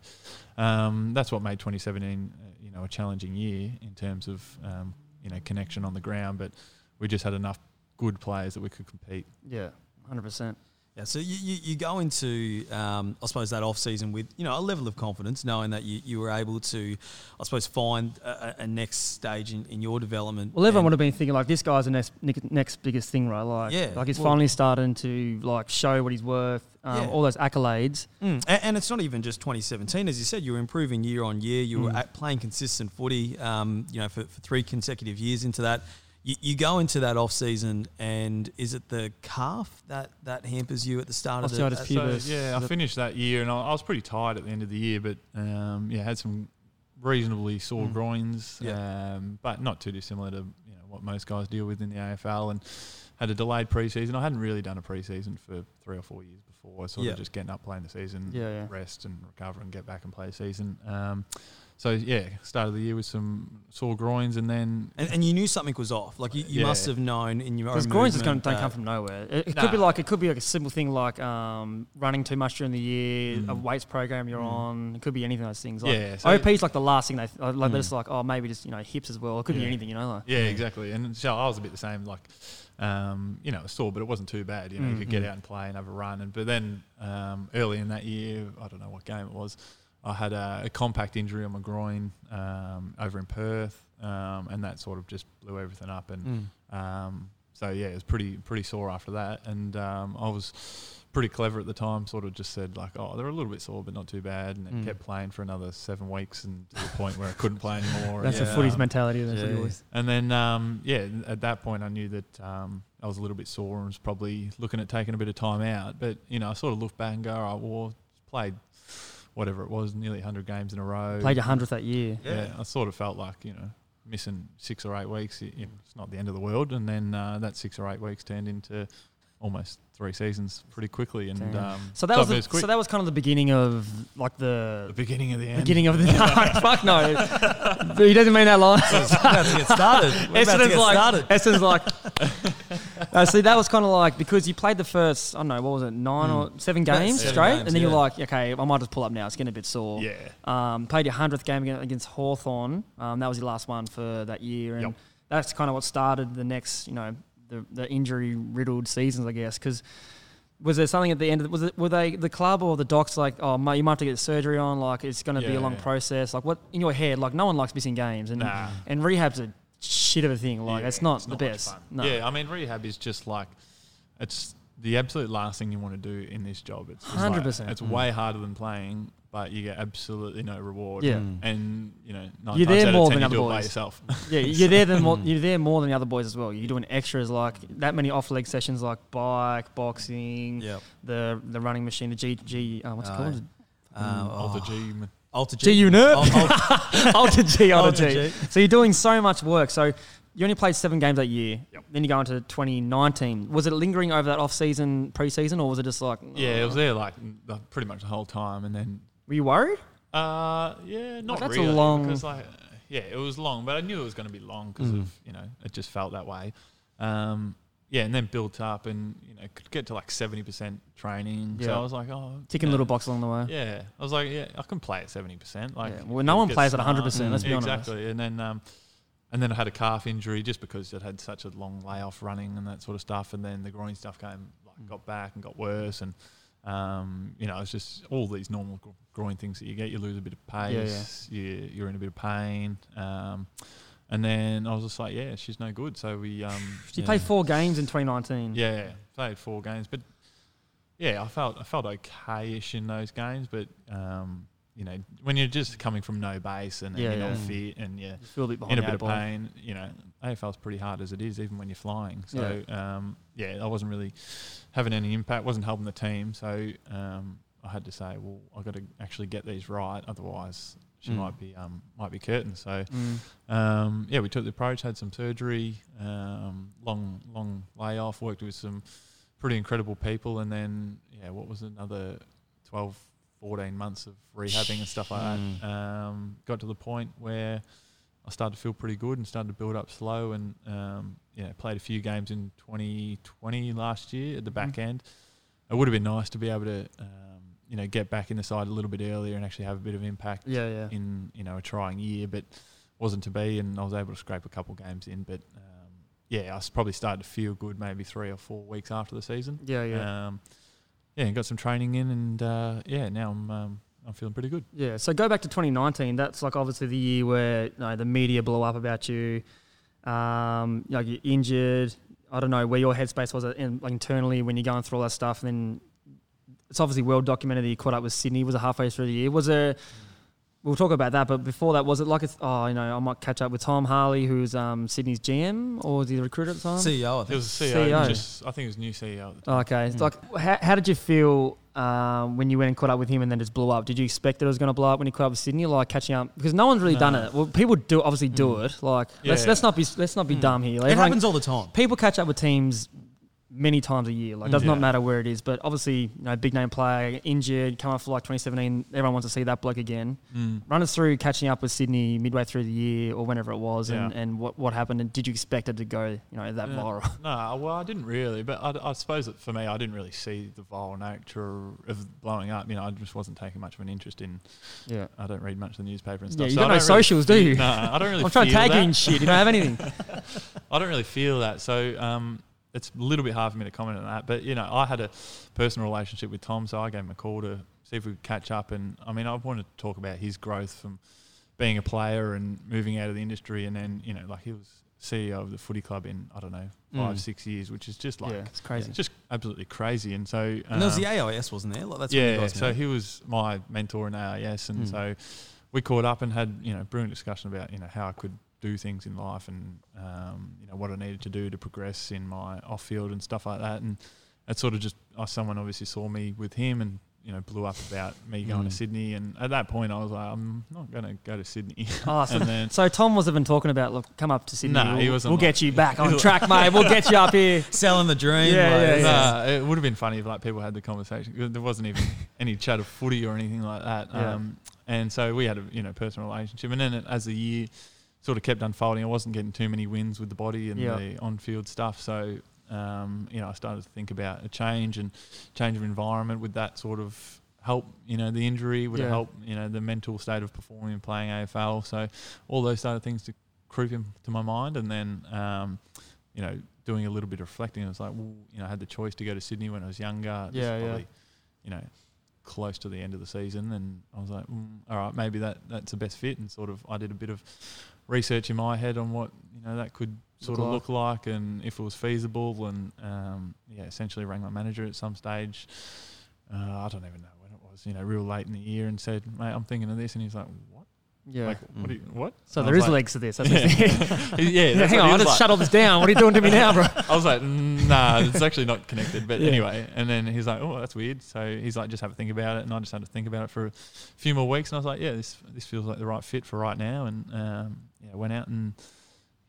um, that's what made 2017 uh, you know a challenging year in terms of um, you know connection on the ground but we just had enough good players that we could compete Yeah, hundred percent. Yeah, so you, you, you go into, um, I suppose, that off season with you know a level of confidence, knowing that you, you were able to, I suppose, find a, a- next stage in, in your development. Well, everyone would have been thinking like this guy's the next next- biggest thing, right? Like, Yeah, like he's well- finally starting to like show what he's worth. Um, Yeah. All those accolades. Mm, and, and it's not even just 2017, as you said, you were improving year on year. You were Mm. at playing consistent footy, um, you know, for, for three consecutive years into that. You, you go into that off season, and is it the calf that, that hampers you at the start of the? Osteitis pu- Pubis. So, yeah, I finished that year, and I, I was pretty tired at the end of the year, but um, yeah, had some reasonably sore Mm. groins, Yeah. um, but not too dissimilar to you know what most guys deal with in the AFL. And had a delayed preseason. I hadn't really done a preseason for three or four years before. Sort Yeah. of just getting up, playing the season, Yeah, yeah. rest and recover and get back and play a season. Um, so yeah, started the year with some sore groins, and then And, and you knew something was off. Like you, you Yeah. must have known in your own Because groins is going movement don't that- come from nowhere. It, it could be like it could be like a simple thing like um, running too much during the year, a Mm. weights program you're Mm. on. It could be anything of those things. Like Yeah, so- OP is like the last thing they th- like. Mm. They're just like oh maybe just you know hips as well. It could be anything you know. Like Yeah, exactly. And so I was a bit the same. Like, um, you know, sore, but it wasn't too bad. You know, you could get Mhm. out and play and have a run. And but then um, early in that year, I don't know what game it was. I had a, a compact injury on my groin um, over in Perth, um, and that sort of just blew everything up. And Mm. um, so yeah, it was pretty pretty sore after that. And um, I was pretty clever at the time. Sort of just said like, oh, they're a little bit sore, but not too bad. And Mm. kept playing for another seven weeks, and to the point where I couldn't play anymore. that's and, the footy's mentality. That's what yeah. it was. and then, um, yeah, at that point, I knew that um, I was a little bit sore and was probably looking at taking a bit of time out. But you know, I sort of looked back and go, "Oh, well, played whatever it was, nearly 100 games in a row." Played your hundredth that year. Yeah. I sort of felt like you know, missing six or eight weeks, it- it's not the end of the world. And then uh, that six or eight weeks turned into almost three seasons pretty quickly. And um, So that was the, quick. so that was kind of the beginning of like the the beginning of the end. beginning of the no, fuck no. But he doesn't mean that line. About to get started. We're about to Essendon's get like, started. Essendon's like. no, see, that was kind of like because you played the first, I don't know, what was it, nine or seven games seven straight, games, and then you're yeah. like, okay, I might just pull up now. It's getting a bit sore. Yeah. Um, played your hundredth game against, against Hawthorn. Um, that was your last one for that year, and Yep. that's kind of what started the next, you know, the, the injury riddled seasons, I guess, because. Was there something at the end? Of, was it were they the club or the docs like, oh, mate, you might have to get surgery on? Like, it's going to be a long yeah. process. Like, what in your head? Like, no one likes missing games, and Nah. and rehab's a shit of a thing. Like, Yeah, it's not the much best. No. Yeah, I mean, rehab is just like it's the absolute last thing you want to do in this job. It's 100%. It's Mm. way harder than playing, but you get absolutely no reward. Yeah. Mm. and you know, nine You're times there out more of ten, than other do by boys. yourself. Yeah, you're there than more, Mm. you're there more than the other boys as well. You're doing extras like that many off leg sessions like bike, boxing, Yep. the the running machine, the G G uh, what's it Uh, called? Uh, Alter oh, G. Alter G unit, Al- Al- Alter G, Alter Alter G. G. So you're doing so much work. So you only played seven games that year. Yep. Then you go into 2019. Was it lingering over that off season, pre-season, or was it just like? Yeah, it was uh, there like pretty much the whole time, and then Were you worried? uh, yeah, not that's a long- because like yeah, it was long, but I knew it was going to be long because Mm. of you know it just felt that way. Um, yeah, and then built up, and you know could get to like seventy percent training. So Yeah. I was like, oh, Ticking yeah. little box along the way. Yeah, I was like, yeah, I can play at seventy percent. Like, Yeah, well, no one plays at 100%, let's be honest. exactly. And then, um, and then I had a calf injury just because I'd had such a long layoff running and that sort of stuff. And then the groin stuff came, like, got back and got worse. And um, you know, it's just all these normal gro- groin things that you get. You lose a bit of Yeah, yeah. pace. You, you're in a bit of pain. Um, and then I was just like, yeah, she's no good. So we, um, You yeah. played four games in 2019. Yeah, played four games, but yeah, I felt I felt okay-ish in those games. But um, you know, when you're just coming from no base and, and Yeah, you're yeah. not fit and you're You feel a bit in a bit of ball. pain, you know, AFL's pretty hard as it is, even when you're flying. So um, yeah, I wasn't really having any impact. wasn't helping the team. So um, I had to say, well, I've got to actually get these right, otherwise she Mm. might be um, might be curtain. So Mm. um, yeah, we took the approach, had some surgery, um, long long layoff, worked with some pretty incredible people, and then yeah, what was another 12, 14 months of rehabbing and stuff like Mm. that. Um, got to the point where I started to feel pretty good and started to build up slow, and um, yeah, played a few games in 2020 last year at the back Mhm. end. It would have been nice to be able to um, you know get back in the side a little bit earlier and actually have a bit of impact Yeah, yeah. in you know a trying year, but wasn't to be, and I was able to scrape a couple games in. But um, yeah, I probably started to feel good maybe three or four weeks after the season. Yeah, yeah. Yeah, got some training in, and uh, yeah, now I'm um, I'm feeling pretty good. Yeah, so go back to 2019. That's like obviously the year where you know, the media blew up about you. Um, you know, you're injured. I don't know where your headspace was in, like internally when you're going through all that stuff. And then it's obviously well documented that you caught up with Sydney. Was it halfway through the year? Was there? We'll talk about that. But before that, was it like it's, oh, you know, I might catch up with Tom Harley, who's um, Sydney's GM, or was he the recruiter at the time? CEO, I It think. was a CEO, CEO. just I think it was new CEO. At the time. Okay, it's Mm. like how, how did you feel um, when you went and caught up with him and then just blew up? Did you expect that it was going to blow up when you caught up with Sydney, like catching up? Because no one's really done it. Well, people do obviously do Mm. it. Like let's Yeah. let's not be let's not be Mm. dumb here. Like, It everyone- happens all the time. people catch up with teams many times a year. Like, it does Yeah. not matter where it is. But obviously, you know, big name player, injured, come up for like 2017. Everyone wants to see that bloke again. Mm. Run us through catching up with Sydney midway through the year or whenever it was, and, Yeah. and what, what happened. And did you expect it to go, you know, that Yeah. viral? No, well, I didn't really, but I, I suppose that for me, I didn't really see the viral nature of blowing up. You know, I just wasn't taking much of an interest in. Yeah. I don't read much of the newspaper and Yeah, stuff. you so got no really socials, do you? No, I don't really. I'm trying to tag you that. in shit. You don't have anything. I don't really feel that. So um, it's a little bit hard for me to comment on that. But, you know, I had a personal relationship with Tom, so I gave him a call to see if we could catch up. And, I mean, I wanted to talk about his growth from being a player and moving out of the industry. And then, you know, like he was CEO of the footy club in, I don't know, five, Mm. six years, which is just like, yeah, it's crazy. just absolutely crazy. And so. And there was um, the AIS, wasn't there? Like, that's when you yeah, guys so he was my mentor in AIS, and Mm. so we caught up and had you know brilliant discussion about you know how I could do things in life and um, you know what I needed to do to progress in my off field and stuff like that. And it sort of just uh, someone obviously saw me with him and you know blew up about me going Mm. to Sydney. And at that point, I was like, I'm not going to go to Sydney. Oh, so, and then so Tom was even talking about, look, come up to Sydney. Nah, we'll, he wasn't we'll like- get you back on track, mate. We'll get you up here. Selling the dream. Yeah, like, yeah, yeah. Nah, it would have been funny if like people had the conversation. There wasn't even any chat of footy or anything like that. Yeah. Um, and so we had a you know personal relationship. And then it, as the year sort of kept unfolding, I wasn't getting too many wins with the body and Yeah. the on-field stuff. So um, you know I started to think about a change and change of environment. Would that sort of help? You know the injury would it Yeah. help? You know the mental state of performing and playing AFL. So all those sort of things to creep into my mind, and then. Um, you know, doing a little bit of reflecting, I was like, well, you know, I had the choice to go to Sydney when I was younger. Yeah, yeah. You know, close to the end of the season, and I was like, mm, all right, maybe that that's the best fit. And sort of, I did a bit of research in my head on what you know that could sort Look of look like, and if it was feasible. And um, yeah, essentially rang my manager at some stage. Uh, I don't even know when it was. You know, real late in the year, and said, mate, I'm thinking of this, and he's like, what? Yeah. Like, what? Mm. Do you, what? so And I there like- legs to this. That's yeah, what yeah, that's hang on, I'll was just like. shut all this down. What are you doing to me now, bro? I was like, nah, it's actually not connected. But Yeah. anyway, and then he's like, oh, that's weird. So he's like, just have a think about it, and I just had to think about it for a few more weeks, and I was like, yeah, this this feels like the right fit for right now, and um, yeah, went out and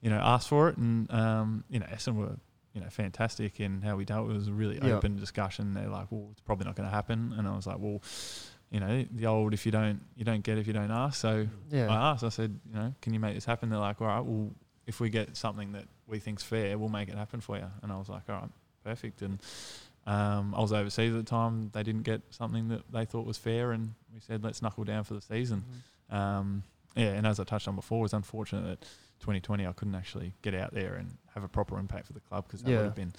you know asked for it, and um, you know, Essendon were you know fantastic in how we dealt. with it. Was a really Yeah. open discussion. They're like, well, it's probably not going to happen, and I was like, well. You know the old if you don't you don't get if you don't ask. So Yeah. I asked. I said, you know, can you make this happen? They're like, all right, well, if we get something that we think's fair, we'll make it happen for you. And I was like, all right, perfect. And um, I was overseas at the time. They didn't get something that they thought was fair, and we said, let's knuckle down for the season. Um, yeah, and as I touched on before, it was unfortunate that 2020 I couldn't actually get out there and have a proper impact for the club because that Yeah. would have been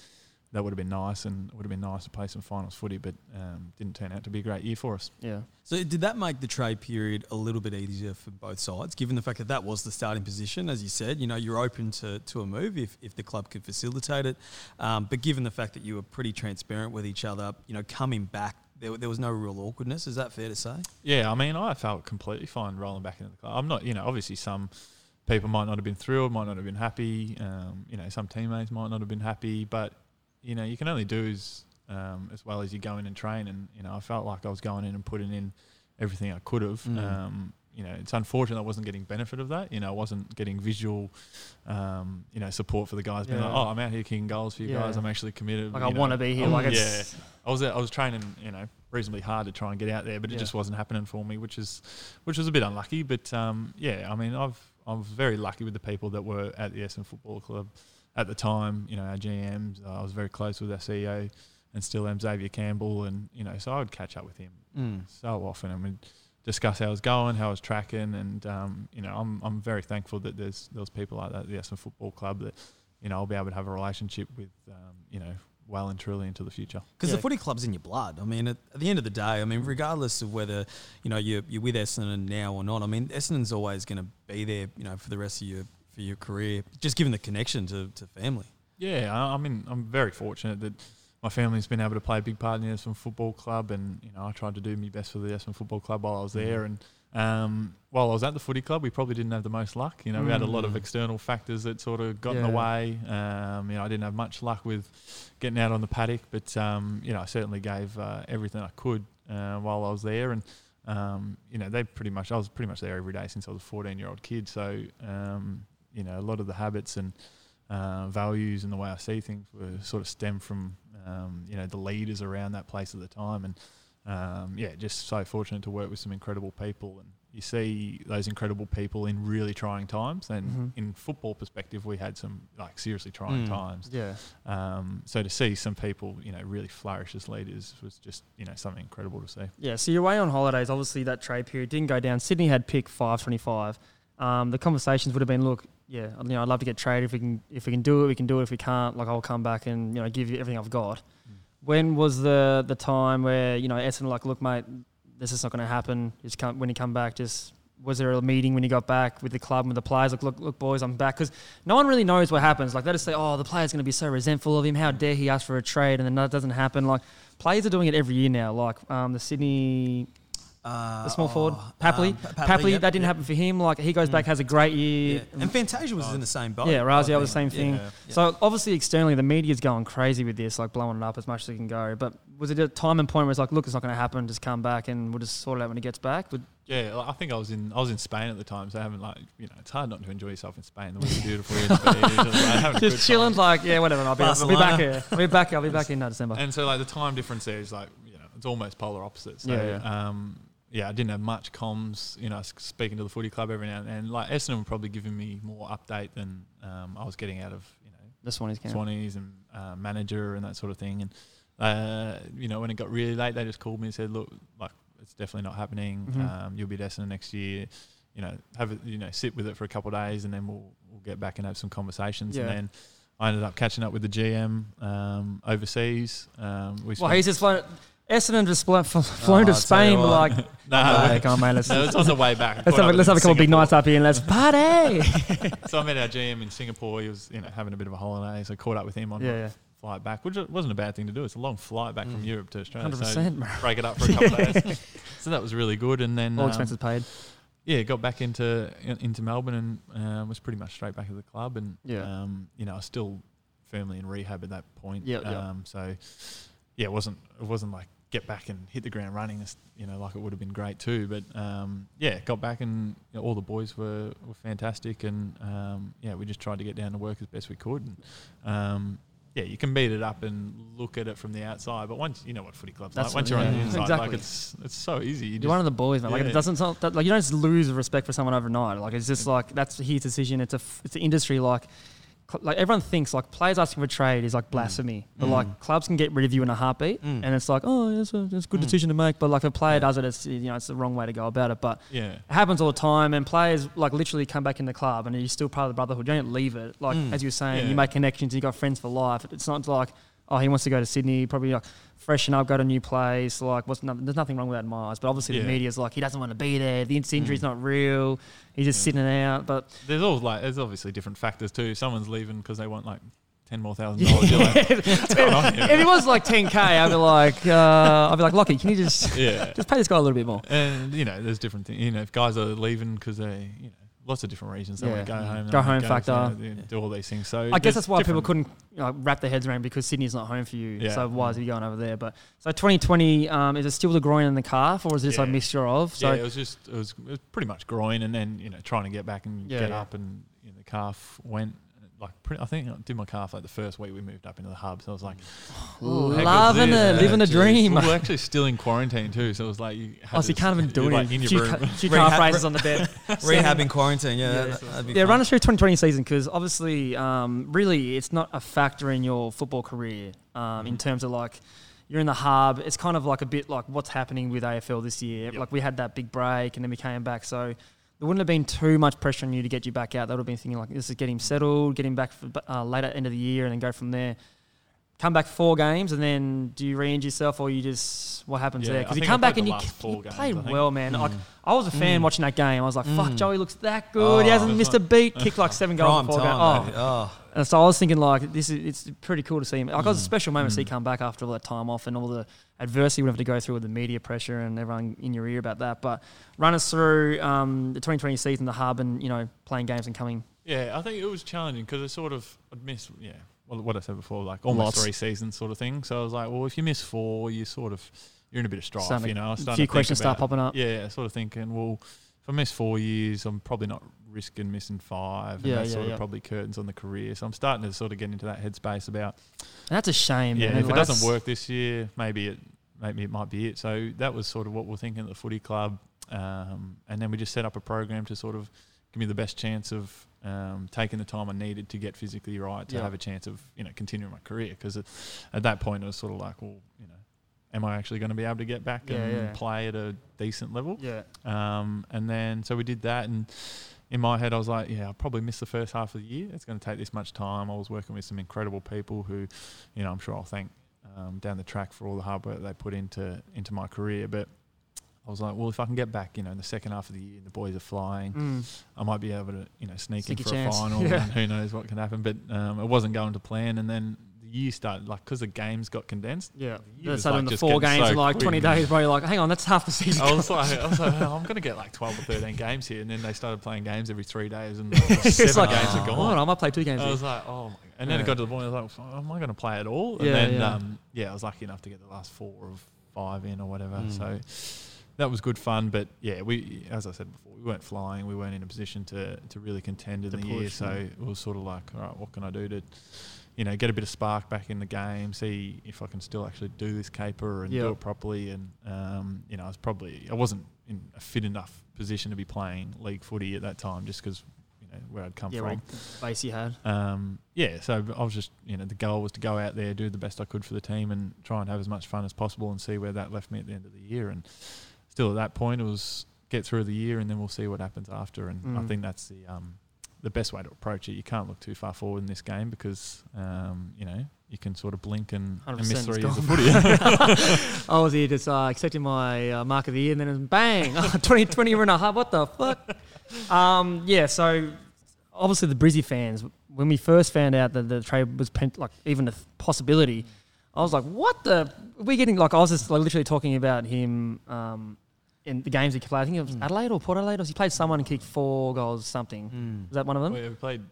that would have been nice and it would have been nice to play some finals footy, but um, didn't turn out to be a great year for us. Yeah. So did that make the trade period a little bit easier for both sides, given the fact that that was the starting position, as you said? You know, you're open to, to a move if, if the club could facilitate it, um, but given the fact that you were pretty transparent with each other, you know, coming back, there, there was no real awkwardness. Is that fair to say? Yeah, I mean, I felt completely fine rolling back into the club. I'm not, you know, obviously some people might not have been thrilled, might not have been happy. Um, you know, some teammates might not have been happy, but you know, you can only do as um, as well as you go in and train. And you know, I felt like I was going in and putting in everything I could have. Mm. Um, you know, it's unfortunate I wasn't getting benefit of that. You know, I wasn't getting visual, um, you know, support for the guys being like, "Oh, I'm out here kicking goals for you Yeah. guys. I'm actually committed." Like I want to be here. Like yeah. I was I was training, you know, reasonably hard to try and get out there, but it Yeah. just wasn't happening for me, which is which was a bit unlucky. But um, yeah, I mean, I've I'm very lucky with the people that were at the Essendon Football Club at the time. You know, our GMs. I was very close with our CEO and still am Xavier Campbell, and you know, so I would catch up with him Mm. so often I we'd discuss how I was going, how I was tracking, and um, you know, I'm I'm very thankful that there's those people like that the Essendon Football Club that you know I'll be able to have a relationship with, um, you know, well and truly into the future. Because Yeah. the footy club's in your blood. I mean, at, at the end of the day, I mean, regardless of whether you know you're, you're with Essendon now or not, I mean, Essendon's always going to be there, you know, for the rest of your for your career. Just given the connection to, to family. Yeah, I, I mean, I'm very fortunate that my family's been able to play a big part in the Essendon Football Club, and you know, I tried to do my best for the Essendon Football Club while I was there. And um, while I was at the footy club, we probably didn't have the most luck. You know, we had a lot of Mm. external factors that sort of got in the way. Um, you know, I didn't have much luck with getting out on the paddock, but um, you know, I certainly gave uh, everything I could uh, while I was there, and um, you know, they pretty much I was pretty much there every day since I was a 14 year old kid. So um, you know, a lot of the habits and uh, values and the way I see things were sort of stem from um, you know the leaders around that place at the time, and um, yeah, just so fortunate to work with some incredible people and you see those incredible people in really trying times. And Mhm. in football perspective, we had some like seriously trying Mm. times. Yeah. Um, so to see some people, you know, really flourish as leaders was just you know something incredible to see. Yeah, so you're away on holidays. Obviously, that trade period didn't go down. Sydney had pick 525. Um, the conversations would have been, look, yeah, you know, I'd love to get traded. If we can, if we can do it, we can do it. If we can't, like, I'll come back and you know give you everything I've got. Mm. When was the the time where you know Essendon like, look, mate, this is not going to happen. Just come when you come back. Just was there a meeting when you got back with the club and with the players? Like, look, look, boys, I'm back because no one really knows what happens. Like they just say, oh, the player's going to be so resentful of him. How dare he ask for a trade? And then that doesn't happen. Like players are doing it every year now. Like um, the Sydney Uh, the small forward, oh, Papley. um, Pa- Papley, yep, that didn't yep. happen for him. Like he goes back, has a great year. Yeah. And Fantasia was in the same boat. Yeah, I Razio think. was the same thing. Yeah. So obviously externally, the media's going crazy with this, like blowing it up as much as it can go. But was it a time and point where it's like, look, it's not going to happen. Just come back and we'll just sort it out when he gets back. Would, Yeah, like, I think I was in I was in Spain at the time, so I haven't like you know it's hard not to enjoy yourself in Spain. The weather's beautiful, you're in the beach, just, like, having just chilling, time. like yeah, whatever. I'll be, I'll be back here. I'll be back. I'll be back in uh, December. And so like the time difference there is like you know it's almost polar opposites. So, Yeah, yeah. Um, yeah, I didn't have much comms. You know, speaking to the footy club every now and then. Like Essendon were probably giving me more update than um, I was getting out of you know This one is Swannies and uh, manager and that sort of thing. And uh, you know, when it got really late, they just called me and said, "Look, like it's definitely not happening. Mhm. Um, you'll be at Essendon next year. You know, have it. You know, sit with it for a couple of days, and then we'll we'll get back and have some conversations." Yeah. And then I ended up catching up with the GM um, overseas. Um, we Well, he's just flown. Essendon just flown, flown Oh, to Spain. like, no, "Hey, come on, mate. Let's, no, it's on the way back. Let's have, a, let's have a couple of big nights up here and let's party. So I met our GM in Singapore. He was, you know, having a bit of a holiday. So I caught up with him on yeah, yeah. flight back, which wasn't a bad thing to do. It's a long flight back from Mm. Europe to Australia. 100%. So break it up for a couple of days. So that was really good. And then All um, expenses paid. yeah, got back into in- into Melbourne and um, was pretty much straight back at the club. And Yeah. um, you know, I was still firmly in rehab at that point. Yep, yep. Um, so yeah, it wasn't it wasn't like get back and hit the ground running. You know, like it would have been great too. But um, yeah, got back and you know, all the boys were, were fantastic. And um, yeah, we just tried to get down to work as best we could. And, um, yeah, you can beat it up and look at it from the outside, but once you know what footy clubs That's like, once you're on the inside, exactly. like it's it's so easy. You You're just, one of the boys, man. Like it doesn't sound that, like you don't just lose respect for someone overnight. Like it's just like that's his decision. It's a f- it's an industry like like everyone thinks like players asking for trade is like blasphemy, but Mm. like clubs can get rid of you in a heartbeat, Mm. and it's like oh it's a, that's a good Mm. decision to make. But like if a player Yeah. does it, it's you know it's the wrong way to go about it. But yeah. it happens all the time, and players like literally come back in the club, and you're still part of the brotherhood. You don't leave it. Like Mm. as you were saying, Yeah. you make connections. You got friends for life. It's not like oh he wants to go to Sydney, probably like freshen up, go to a new place. Like what's no, there's nothing wrong with that eyes. But obviously Yeah. the media's like he doesn't want to be there. The injury's Mm. not real. He's just Yeah. sitting out. But There's all like there's obviously different factors too. Someone's leaving because they want like ten more thousand dollars. Like, if, going on here? if it was like 10k, I'd be like, uh, I'd be like, Lockie, can you just yeah. just pay this guy a little bit more? And you know, there's different things. You know, if guys are leaving because they, you know, lots of different reasons. They Yeah. want to go mm. home. they Go wanna home factor. you know, do all these things. So I guess that's why people couldn't you know, wrap their heads around because Sydney's not home for you. Yeah. So why is mm. he going over there? But so 2020, um, is it still the groin and the calf, or is this Yeah. a mixture of? So yeah, it was just it was, it was pretty much groin, and then you know trying to get back and Yeah, get yeah. up, and you know, the calf went. Like pretty, I think I did my calf like the first week we moved up into the hub, so I was like, Ooh, how loving this? it, living a geez. dream. We were actually still in quarantine too, so it was like you. Had Oh, so you can't even do you're, anything. like in few, your room. ca- few Rehab- calf raises on the bed. Rehab in quarantine. Yeah, Yeah, that, that'd be Yeah, run us through 2020 season because obviously, um, really, it's not a factor in your football career um, in Mhm. terms of like you're in the hub. It's kind of like a bit like what's happening with AFL this year. Yep. Like we had that big break and then we came back, so there wouldn't have been too much pressure on you to get you back out. They would have been thinking like, this is get him settled, get him back for uh, later end of the year, and then go from there. Come back four games and then do you re-injure yourself or you just what happens Yeah, there? Because you come back and you, you games, played well, man. Like Mm. I was a fan Mm. watching that game. I was like, fuck, Mm. Joey looks that good. he Oh, hasn't that's missed a beat. Kicked like seven goals four time. Oh. Oh. and so I was thinking like this is it's pretty cool to see him. Like it was a Mm. special moment to see Mm. come back after all that time off and all the adversity we have to go through with the media pressure and everyone in your ear about that. But run us through um, the 2020 season, the hub, and you know playing games and coming. Yeah, I think it was challenging because I sort of I'd miss yeah, well, what I said before, like almost Lots. three seasons sort of thing. So I was like, well, if you miss four, you sort of you're in a bit of strife, Starting you know. A few questions start popping up. Yeah, sort of thinking, well, I missed four years, I'm probably not risking missing five. And Yeah, that's yeah, sort yeah. of probably curtains on the career. So I'm starting to sort of get into that headspace about And that's a shame. yeah, man. if it doesn't work this year, maybe it maybe it might be it. So that was sort of what we're thinking at the footy club, um, and then we just set up a program to sort of give me the best chance of um, taking the time I needed to get physically right to have a chance of you know continuing my career. Because at that point it was sort of like, well, you know, am I actually going to be able to get back Yeah, and yeah. play at a decent level? Yeah. Um, and then so we did that, and in my head I was like, yeah, I'll probably miss the first half of the year. It's going to take this much time. I was working with some incredible people who, you know, I'm sure I'll thank um, down the track for all the hard work they put into into my career. But I was like, well, if I can get back, you know, in the second half of the year, the boys are flying. Mm. I might be able to, you know, sneak in for chance. a final, Yeah. and who knows what can happen. But um, it wasn't going to plan, and then the year started like because the games got condensed. Yeah. The year was, So like, in the four games so in like quick. 20 days, bro, you're like, hang on, that's half the season. I was like, I was like, oh, I'm going to get like 12 or 13 games here, and then they started playing games every three days, and like, seven like, games are oh, gone. I might play two games. I here. was like, oh, my. and then Yeah. it got to the point. I was like, am I going to play at all? And Yeah, then, yeah. Um, yeah, I was lucky enough to get the last four of five in or whatever. Mm. So that was good fun. But yeah, we, as I said before, we weren't flying. We weren't in a position to to really contend in To the year. push, So yeah. it was sort of like, all right, what can I do to you know, get a bit of spark back in the game, see if I can still actually do this caper and Yeah. do it properly. And um, you know, I was probably I wasn't in a fit enough position to be playing league footy at that time, just because you know where I'd come yeah, from. base you had. Um, yeah, so I was just you know the goal was to go out there, do the best I could for the team, and try and have as much fun as possible, and see where that left me at the end of the year. And still at that point, it was get through the year, and then we'll see what happens after. And I Mm. think that's the um, the best way to approach it. You can't look too far forward in this game because um, you know you can sort of blink and, and 100% miss three years of footy. I was here just uh, accepting my uh, mark of the year, and then bang, 2020 we're in a hub. What the fuck? Um, yeah, so obviously the Brizzy fans, when we first found out that the trade was pen- like even a possibility, I was like, what the? We're getting like I was just like, literally talking about him um, in the games he played. I think it was Mm. Adelaide or Port Adelaide. Or he played someone and kicked four goals, something. Mm. Was that one of them? we played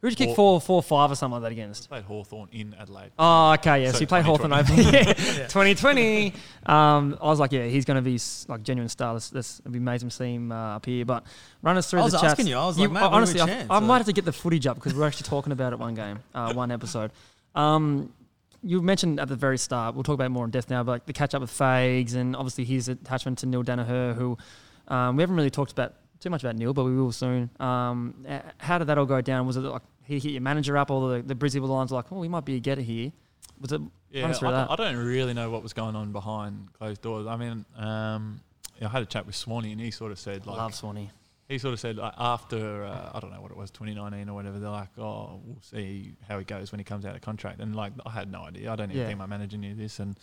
Who did you kick four, four, five or something like that against? played Hawthorn in Adelaide. Oh, okay, yeah. So, So you played Hawthorn over 2020. yeah. 2020. Um, I was like, yeah, he's going to be s- like genuine star. Let's, let's, it'd be amazing to see him uh, up here. But run us through I was the chats. asking you, I was like, mate, when we honestly, I, chance, I so- might have to get the footage up because we're actually talking about it one game, uh, one episode. Um, you mentioned at the very start, we'll talk about it more in depth now, but like the catch up with Fags and obviously his attachment to Neil Daniher, who um, we haven't really talked about too much about Neil, but we will soon. Um, how did that all go down? Was it like he hit your manager up, or the, the Brizzy were lines like, oh, we might be a getter here? Was it? Yeah, Run I, that. I don't really know what was going on behind closed doors. I mean, um, I had a chat with Swanee, and he sort of said like Love Swanee. He sort of said like, after uh, I don't know what it was 2019 or whatever. They're like, oh, we'll see how he goes when he comes out of contract. And like I had no idea. I don't even Yeah. think my manager knew this. And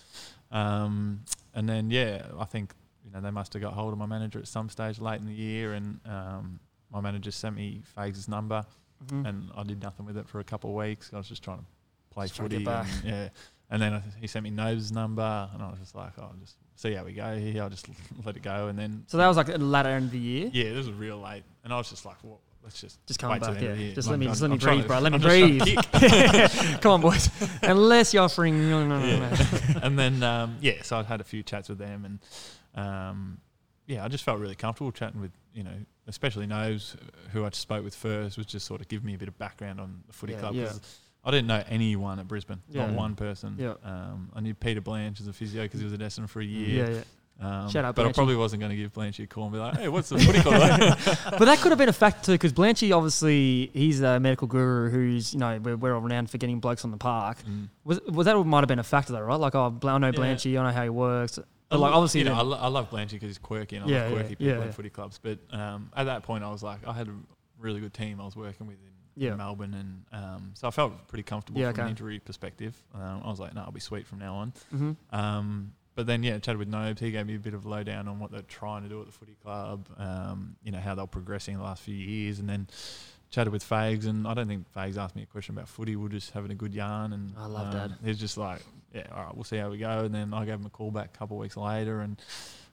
um, and then yeah, I think you know they must have got hold of my manager at some stage late in the year, and um, my manager sent me Fags' number, Mhm. and I did nothing with it for a couple of weeks. I was just trying to play Just footy. And, yeah. And then I, he sent me Nobes' number, and I was just like, oh, just see how we go here. I'll just let it go. And then So that was like the latter end of the year. yeah, this was real late, and I was just like, well, let's just Just come wait till back, the end of yeah. the year. Just let me, just let me breathe, bro. Let me breathe. Come on, boys. Unless you're offering, no, no, no, no. Yeah. and then um, yeah, so I had a few chats with them, and um, yeah, I just felt really comfortable chatting with you know, especially Nobes, who I spoke with first, was just sort of giving me a bit of background on the footy Yeah, club. yeah. I didn't know anyone at Brisbane, Yeah. not one person. Yeah. Um, I knew Peter Blanch as a physio because he was at Essendon for a year. Yeah, yeah. Um, Shout out but I probably wasn't going to give Blanchy a call and be like, "Hey, what's the footy club?" but that could have been a factor too, because Blanchy obviously he's a medical guru who's you know we're, we're all renowned for getting blokes on the park. Mm. Was was that might have been a factor though, right? Like oh, I know Yeah. Blanchy, I know how he works. I But like lo- obviously, you know, I, lo- I love Blanchy because he's quirky and I Yeah, love yeah, quirky people yeah, at yeah. footy clubs. But um, at that point, I was like, I had a really good team I was working with in, Yeah. in Melbourne, and um, so I felt pretty comfortable Yeah, from an injury perspective. Um, I was like, no, I'll be sweet from now on. Mhm. Um, but then, yeah, chatted with Nobes. He gave me a bit of a lowdown on what they're trying to do at the footy club. Um, you know how they're progressing in the last few years, and then chatted with Fags. And I don't think Fags asked me a question about footy. We are just having a good yarn, and I love um, that. He's just like, yeah, all right, we'll see how we go. And then I gave him a call back a couple of weeks later, and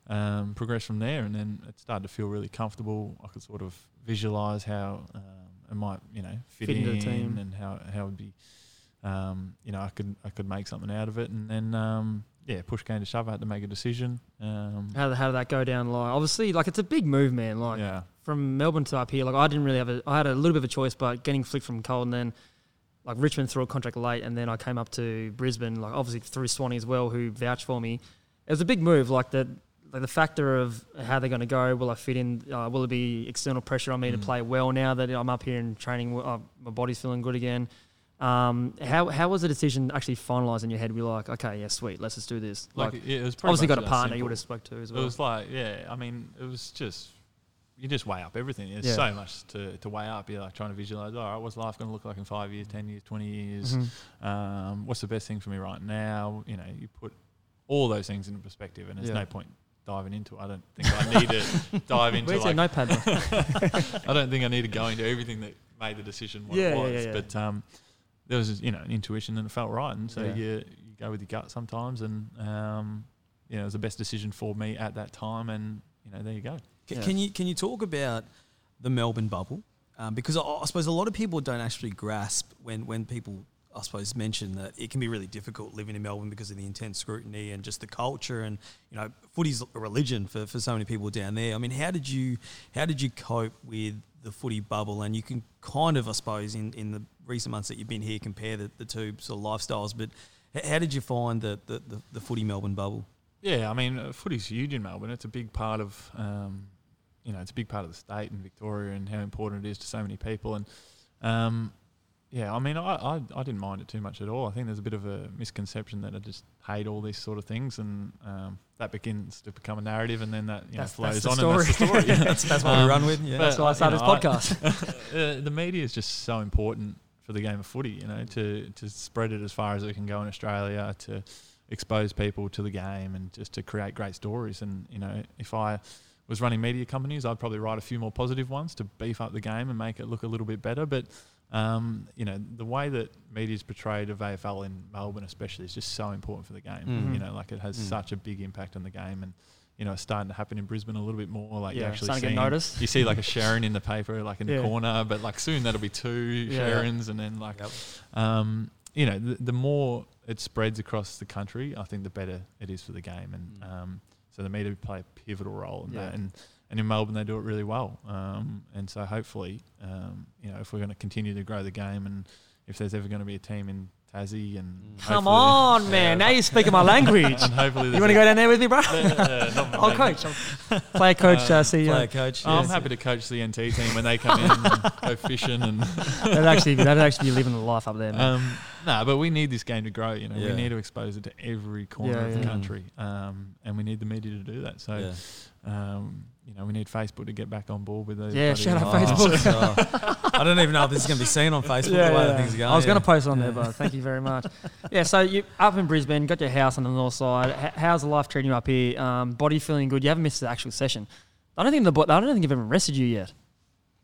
um, progressed from there. And then it started to feel really comfortable. I could sort of visualize how um, it might, you know, fit, Fit into in the team. and how how it would be. Um, you know, I could I could make something out of it, and then um, yeah, push came to shove, I had to make a decision. Um, How, how did that go down? Like, obviously, like it's a big move, man. Like yeah, from Melbourne to up here, like I didn't really have a, I had a little bit of a choice, but getting flicked from Carlton, then like Richmond threw a contract late, and then I came up to Brisbane, like obviously through Swanee as well, who vouched for me. It was a big move, like the like the factor of how they're going to go. Will I fit in? Uh, will it be external pressure on me to Mm. play well now that I'm up here and training? Uh, my body's feeling good again. Um, how how was the decision actually finalised in your head? We're like, okay, yeah, sweet, let's just do this. like, Like, yeah, it was obviously got a partner you would have spoke to as well. It was like, yeah, I mean, it was just you just weigh up everything. There's Yeah. so much to, to weigh up. You're like trying to visualize. All right, what's life going to look like in five years, ten years, twenty years? Mhm. Um, what's the best thing for me right now? You know, you put all those things into perspective, and there's Yeah. no point diving into. it. I don't think I need to dive into. Where's like, your notepad? I don't think I need to go into everything that made the decision what Yeah, it yeah, was. yeah, yeah. But um, there was you know an intuition and it felt right, and so Yeah. you you go with your gut sometimes, and um, you know it was the best decision for me at that time, and you know there you go. Can, Yeah. can you can you talk about the Melbourne bubble? Um, because I, I suppose a lot of people don't actually grasp when when people I suppose mention that it can be really difficult living in Melbourne because of the intense scrutiny and just the culture and you know footy's a religion for, for so many people down there. I mean, how did you how did you cope with the footy bubble? And you can kind of I suppose in, in the recent months that you've been here compare the, the two sort of lifestyles. But how did you find the the, the, the footy Melbourne bubble? Yeah, I mean, uh, footy's huge in Melbourne. It's a big part of, um, you know, it's a big part of the state and Victoria and how important it is to so many people. And um, yeah, I mean, I, I, I didn't mind it too much at all. I think there's a bit of a misconception that I just hate all these sort of things, and um, that begins to become a narrative, and then that you That's- know flows on, and that's the story. story. That's that's what Um, we run with. Yeah. That's why I you started know, this podcast. uh, the media is just so important for the game of footy. You know, to to spread it as far as it can go in Australia, to expose people to the game, and just to create great stories. And you know, if I was running media companies, I'd probably write a few more positive ones to beef up the game and make it look a little bit better. But um, you know, the way that media is portrayed of AFL in Melbourne, especially, is just so important for the game. Mhm. You know, like it has Mm. such a big impact on the game, and you know, it's starting to happen in Brisbane a little bit more. Like you yeah, actually starting to seeing- noticed. you see like a Sharon in the paper, like in Yeah. the corner, but like soon that'll be two Yeah. Sharons, and then like, Yep. um, you know, the, the more it spreads across the country, I think the better it is for the game, and Mm. um, so the media play a pivotal role in that, and and in Melbourne they do it really well, um, and so hopefully, um, you know, if we're going to continue to grow the game, and if there's ever going to be a team in Tassie, and Mm. Come hopefully- on, man. Now you're speaking my language. and hopefully you want to go down there with me, bro? Yeah, not I'll me. coach. Play coach, uh, CEO. Player coach. Oh, I'm yes. happy to coach the NT team when they come in and go fishing and That'd actually, that'd actually be living the life up there, man. Um, no, but we need this game to grow. You know, Yeah. we need to expose it to every corner Yeah, of the yeah. country, um, and we need the media to do that. So, Yeah. um, you know, we need Facebook to get back on board with those. Yeah, shout out Facebook. oh. I don't even know if this is going to be seen on Facebook. the way that things are going. I was going to post it on there, but thank you very much. yeah, so you up in Brisbane, got your house on the north side. H- how's the life treating you up here? Um, body feeling good? You haven't missed the actual session. I don't think the bo- I don't think I've even rested you yet.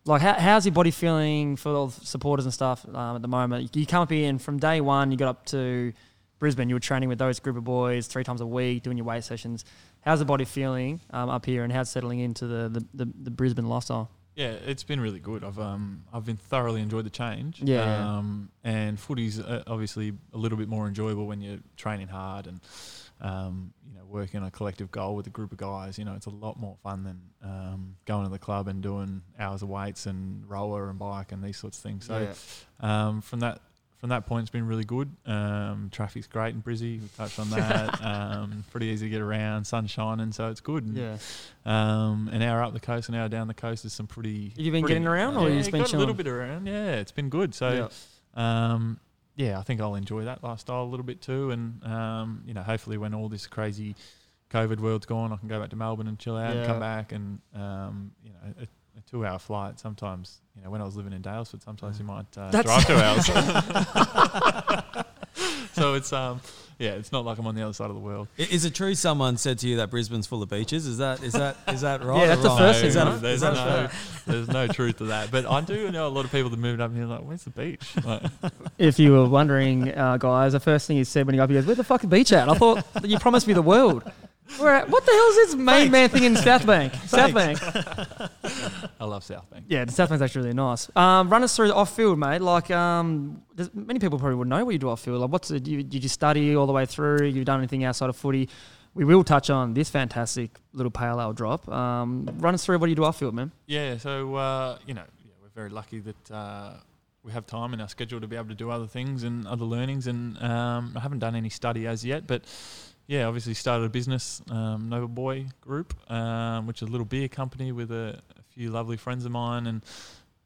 Like, how, how's your body feeling for all the supporters and stuff um, at the moment? You come up here and from day one, you got up to Brisbane. You were training with those group of boys three times a week, doing your weight sessions. How's the body feeling um, up here, and how's settling into the, the, the, the Brisbane lifestyle? Yeah, it's been really good. I've um, I've been thoroughly enjoyed the change. Yeah, yeah. Um, and footy's uh, obviously a little bit more enjoyable when you're training hard and um, you know working on a collective goal with a group of guys. You know, it's a lot more fun than um, going to the club and doing hours of weights and roller and bike and these sorts of things. So um, from that from that point, it's been really good. Um, traffic's great in Brizzy. We touched on that. um, pretty easy to get around. Sun shining, so it's good. And, yeah. um, an hour up the coast, an hour down the coast is some pretty. You've you been pretty- getting around, or yeah, you just been got a little bit around. Yeah, it's been good. So, Yeah. um, yeah, I think I'll enjoy that lifestyle a little bit too. And um, you know, hopefully, when all this crazy COVID world's gone, I can go back to Melbourne and chill out and come back. And um, you know, a, a two-hour flight. Sometimes, you know, when I was living in Daylesford, sometimes you might uh, drive two hours. so it's um, yeah, it's not like I'm on the other side of the world. I- Is it true someone said to you that Brisbane's full of beaches? Is that is that is that right? Yeah, or that's the wrong? first thing, Is that, right? a, there's, is that no, there's no truth to that. But I do know a lot of people that moved up here like, where's the beach? Like, If you were wondering, uh, guys, the first thing he said when he got up, he goes, "Where the fuck is the beach at?" I thought you promised me the world. What the hell is this main man thing in South Bank? South Bank. I love South Bank. Yeah, the South Bank's actually really nice. Um, run us through off field, mate. Like, um, there's, many people probably would know what you do off field. Like, what's it? You, did you study all the way through? You've done anything outside of footy? We will touch on this fantastic little pale ale drop. Um, run us through what you do off field, man. Yeah, so uh, you know, yeah, we're very lucky that uh, we have time in our schedule to be able to do other things and other learnings. And um, I haven't done any study as yet, but yeah, obviously started a business, um, Noble Boy Group, um, which is a little beer company with a, a, few lovely friends of mine, and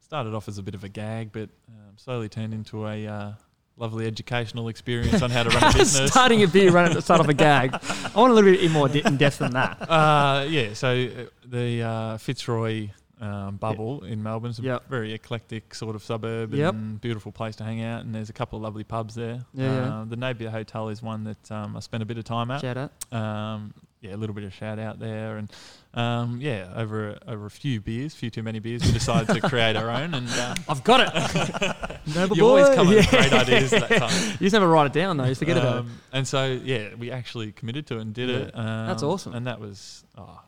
started off as a bit of a gag, but um, slowly turned into a uh, lovely educational experience on how to run a business. Starting a beer, running at the start off a gag. I want a little bit more in depth than that. Uh, yeah, so uh, the uh, Fitzroy um, bubble in Melbourne. It's a Yep. very eclectic sort of suburb Yep. and beautiful place to hang out. And there's a couple of lovely pubs there. Yeah, yeah. Uh, The Napier Hotel is one that um, I spent a bit of time at. Shout out. Um, yeah, a little bit of shout out there, and um, yeah, over a, over a few beers, few too many beers, we decided to create our own. And uh, I've got it. Noble you always boy. come up with great ideas that time. You just never write it down though. You forget about it. Um, And so yeah, we actually committed to it and did Yeah. it. Um, That's awesome. And that was oh, I don't know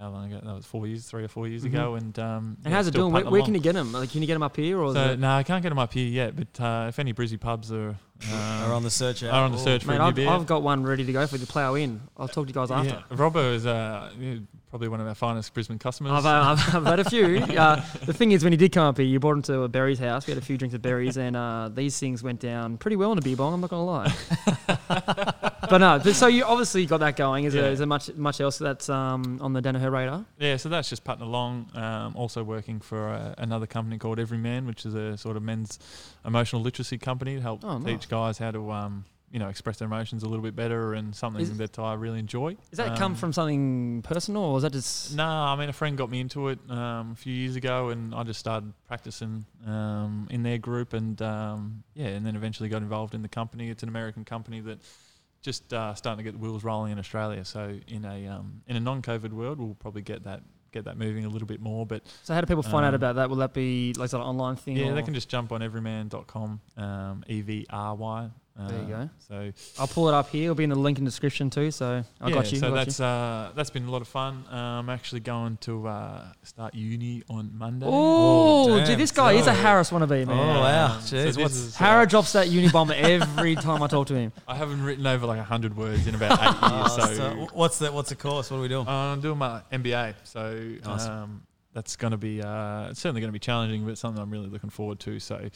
how long ago. That was four years, three or four years Mhm. ago. And um, And yeah, how's it doing? Where, where can you get them? Like, can you get them up here or? So it- no, I can't get them up here yet. But uh, if any Brizzy pubs are um, Are on the search out. are on the search for Mate, a new I've, beer, I've got one ready to go for the plow in. I'll talk to you guys after. yeah, Robbo is uh, probably one of our finest Brisbane customers. I've, uh, I've, I've had a few. Uh, the thing is, when he did come up here, you brought him to a Berry's house. We had a few drinks of berries, and uh, these things went down pretty well in a beer bong. I'm not gonna lie. but no, but so you obviously got that going. Is, Yeah. there, is there much much else that's um, on the Daniher radar? Yeah, so that's just putting along. Um, also working for uh, another company called Everyman, which is a sort of men's emotional literacy company to help Oh, nice. teach guys how to, um, you know, express their emotions a little bit better and something Is- that I really enjoy. Does that come Um, from something personal, or is that just? No, I mean a friend got me into it um, a few years ago, and I just started practicing um, in their group, and um, yeah, and then eventually got involved in the company. It's an American company that just uh, starting to get the wheels rolling in Australia. So in a um, in a non-COVID world, we'll probably get that get that moving a little bit more. But So how do people find out Um, about that? Will that be like an online thing? yeah, they can just jump on everyman.com, um, E V R Y. Uh, There you go. So I'll pull it up here. It'll be in the link in the description too. So I yeah, got you. so got that's uh, that's been a lot of fun. Uh, I'm actually going to uh, start uni on Monday. Oh, Oh, gee, this guy is a So- Harris wannabe, man. Oh, wow. Um, Jeez, what's- is, uh, drops that uni bomber every time I talk to him. I haven't written over like hundred words in about eight years. so So, what's the what's the course? What are we doing? uh, I'm doing my MBA. So Nice. um, that's going to be uh, it's certainly going to be challenging, but something I'm really looking forward to. So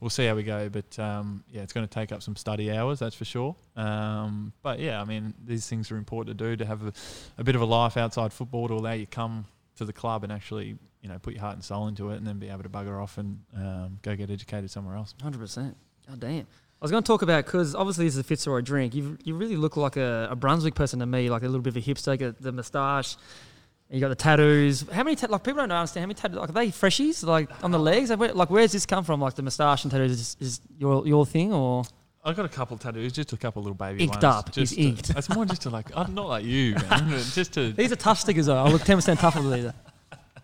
we'll see how we go. But um, yeah, it's going to take up some study hours, that's for sure. Um, but yeah, I mean, these things are important to do to have a, a bit of a life outside football to allow you come to the club and actually you know put your heart and soul into it, and then be able to bugger off and um, go get educated somewhere else. Hundred percent. God damn. I was going to talk about because obviously this is a Fitzroy drink. You you really look like a, a Brunswick person to me, like a little bit of a hipster, the moustache, you got the tattoos. How many ta- like people don't understand how many tattoos? Like are they freshies like on the legs? Like, where, like where's this come from? Like the moustache and tattoos is, is your your thing or? I got a couple of tattoos, just a couple of little baby Inked ones. up. Just He's to- inked. It's more just to like, I'm not like you, man. just to These are tough stickers though. I look ten percent tougher than these.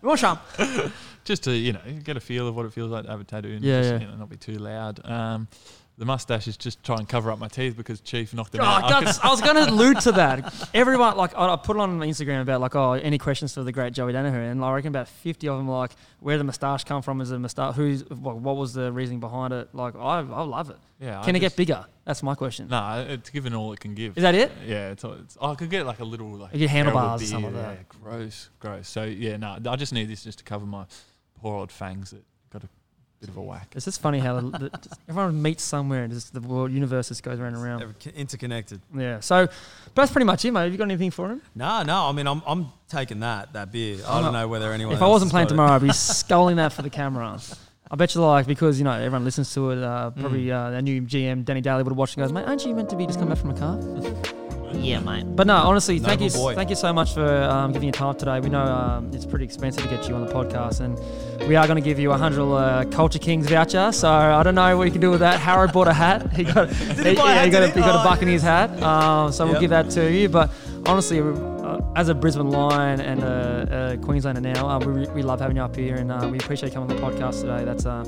Want some? just to you know get a feel of what it feels like to have a tattoo and Yeah, just, yeah. You know, not be too loud. Um, the mustache is just try and cover up my teeth because Chief knocked it Oh, out. I I was going to allude to that. Everyone, like, I, I put it on my Instagram about, like, oh, any questions for the great Joey Daniher? And I reckon about 50 of them, like, where the moustache come from? Is it a moustache? Who's, what, what was the reasoning behind it? Like, I, I love it. yeah, Can I it get bigger? That's my question. No, it's given all it can give. Is that it? Yeah, it's, it's I could get like a little like You get terrible handlebars or something beard, like yeah, gross, gross. So yeah, no, I just need this just to cover my poor old fangs that got a bit of a whack. It's just funny how the, the, everyone meets somewhere and just the world universe just goes around and around. Interconnected. Yeah. So, but that's pretty much it, mate. Have you got anything for him? No, no. I mean, I'm I'm taking that that beer. I don't know whether anyone. if I wasn't playing tomorrow, I'd be sculling that for the camera. I bet you like because you know everyone listens to it. Uh, probably uh, our new GM Danny Daly would have watched and goes, "Mate, aren't you meant to be just coming back from a car?" yeah, mate. But no, honestly, thank you, boy. thank you so much for um, giving your time today. We know um, it's pretty expensive to get you on the podcast, and we are going to give you a hundred uh, Culture Kings voucher. So I don't know what you can do with that. Harrow bought a hat. He got, he, buy a yeah, hat, he got, a, he he? got a Oh, buck in his hat. Um, so we'll Yep. give that to you. But honestly, uh, as a Brisbane Lion and a, a Queenslander now, uh, we, we love having you up here, and uh, we appreciate you coming on the podcast today. That's uh,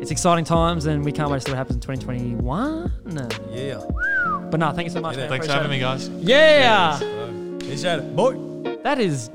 it's exciting times, and we can't wait to see what happens in 2021. Yeah. But no, thank you so much. Yeah, man. Thanks for having it. me, guys. Yeah. Appreciate it. Boy. That is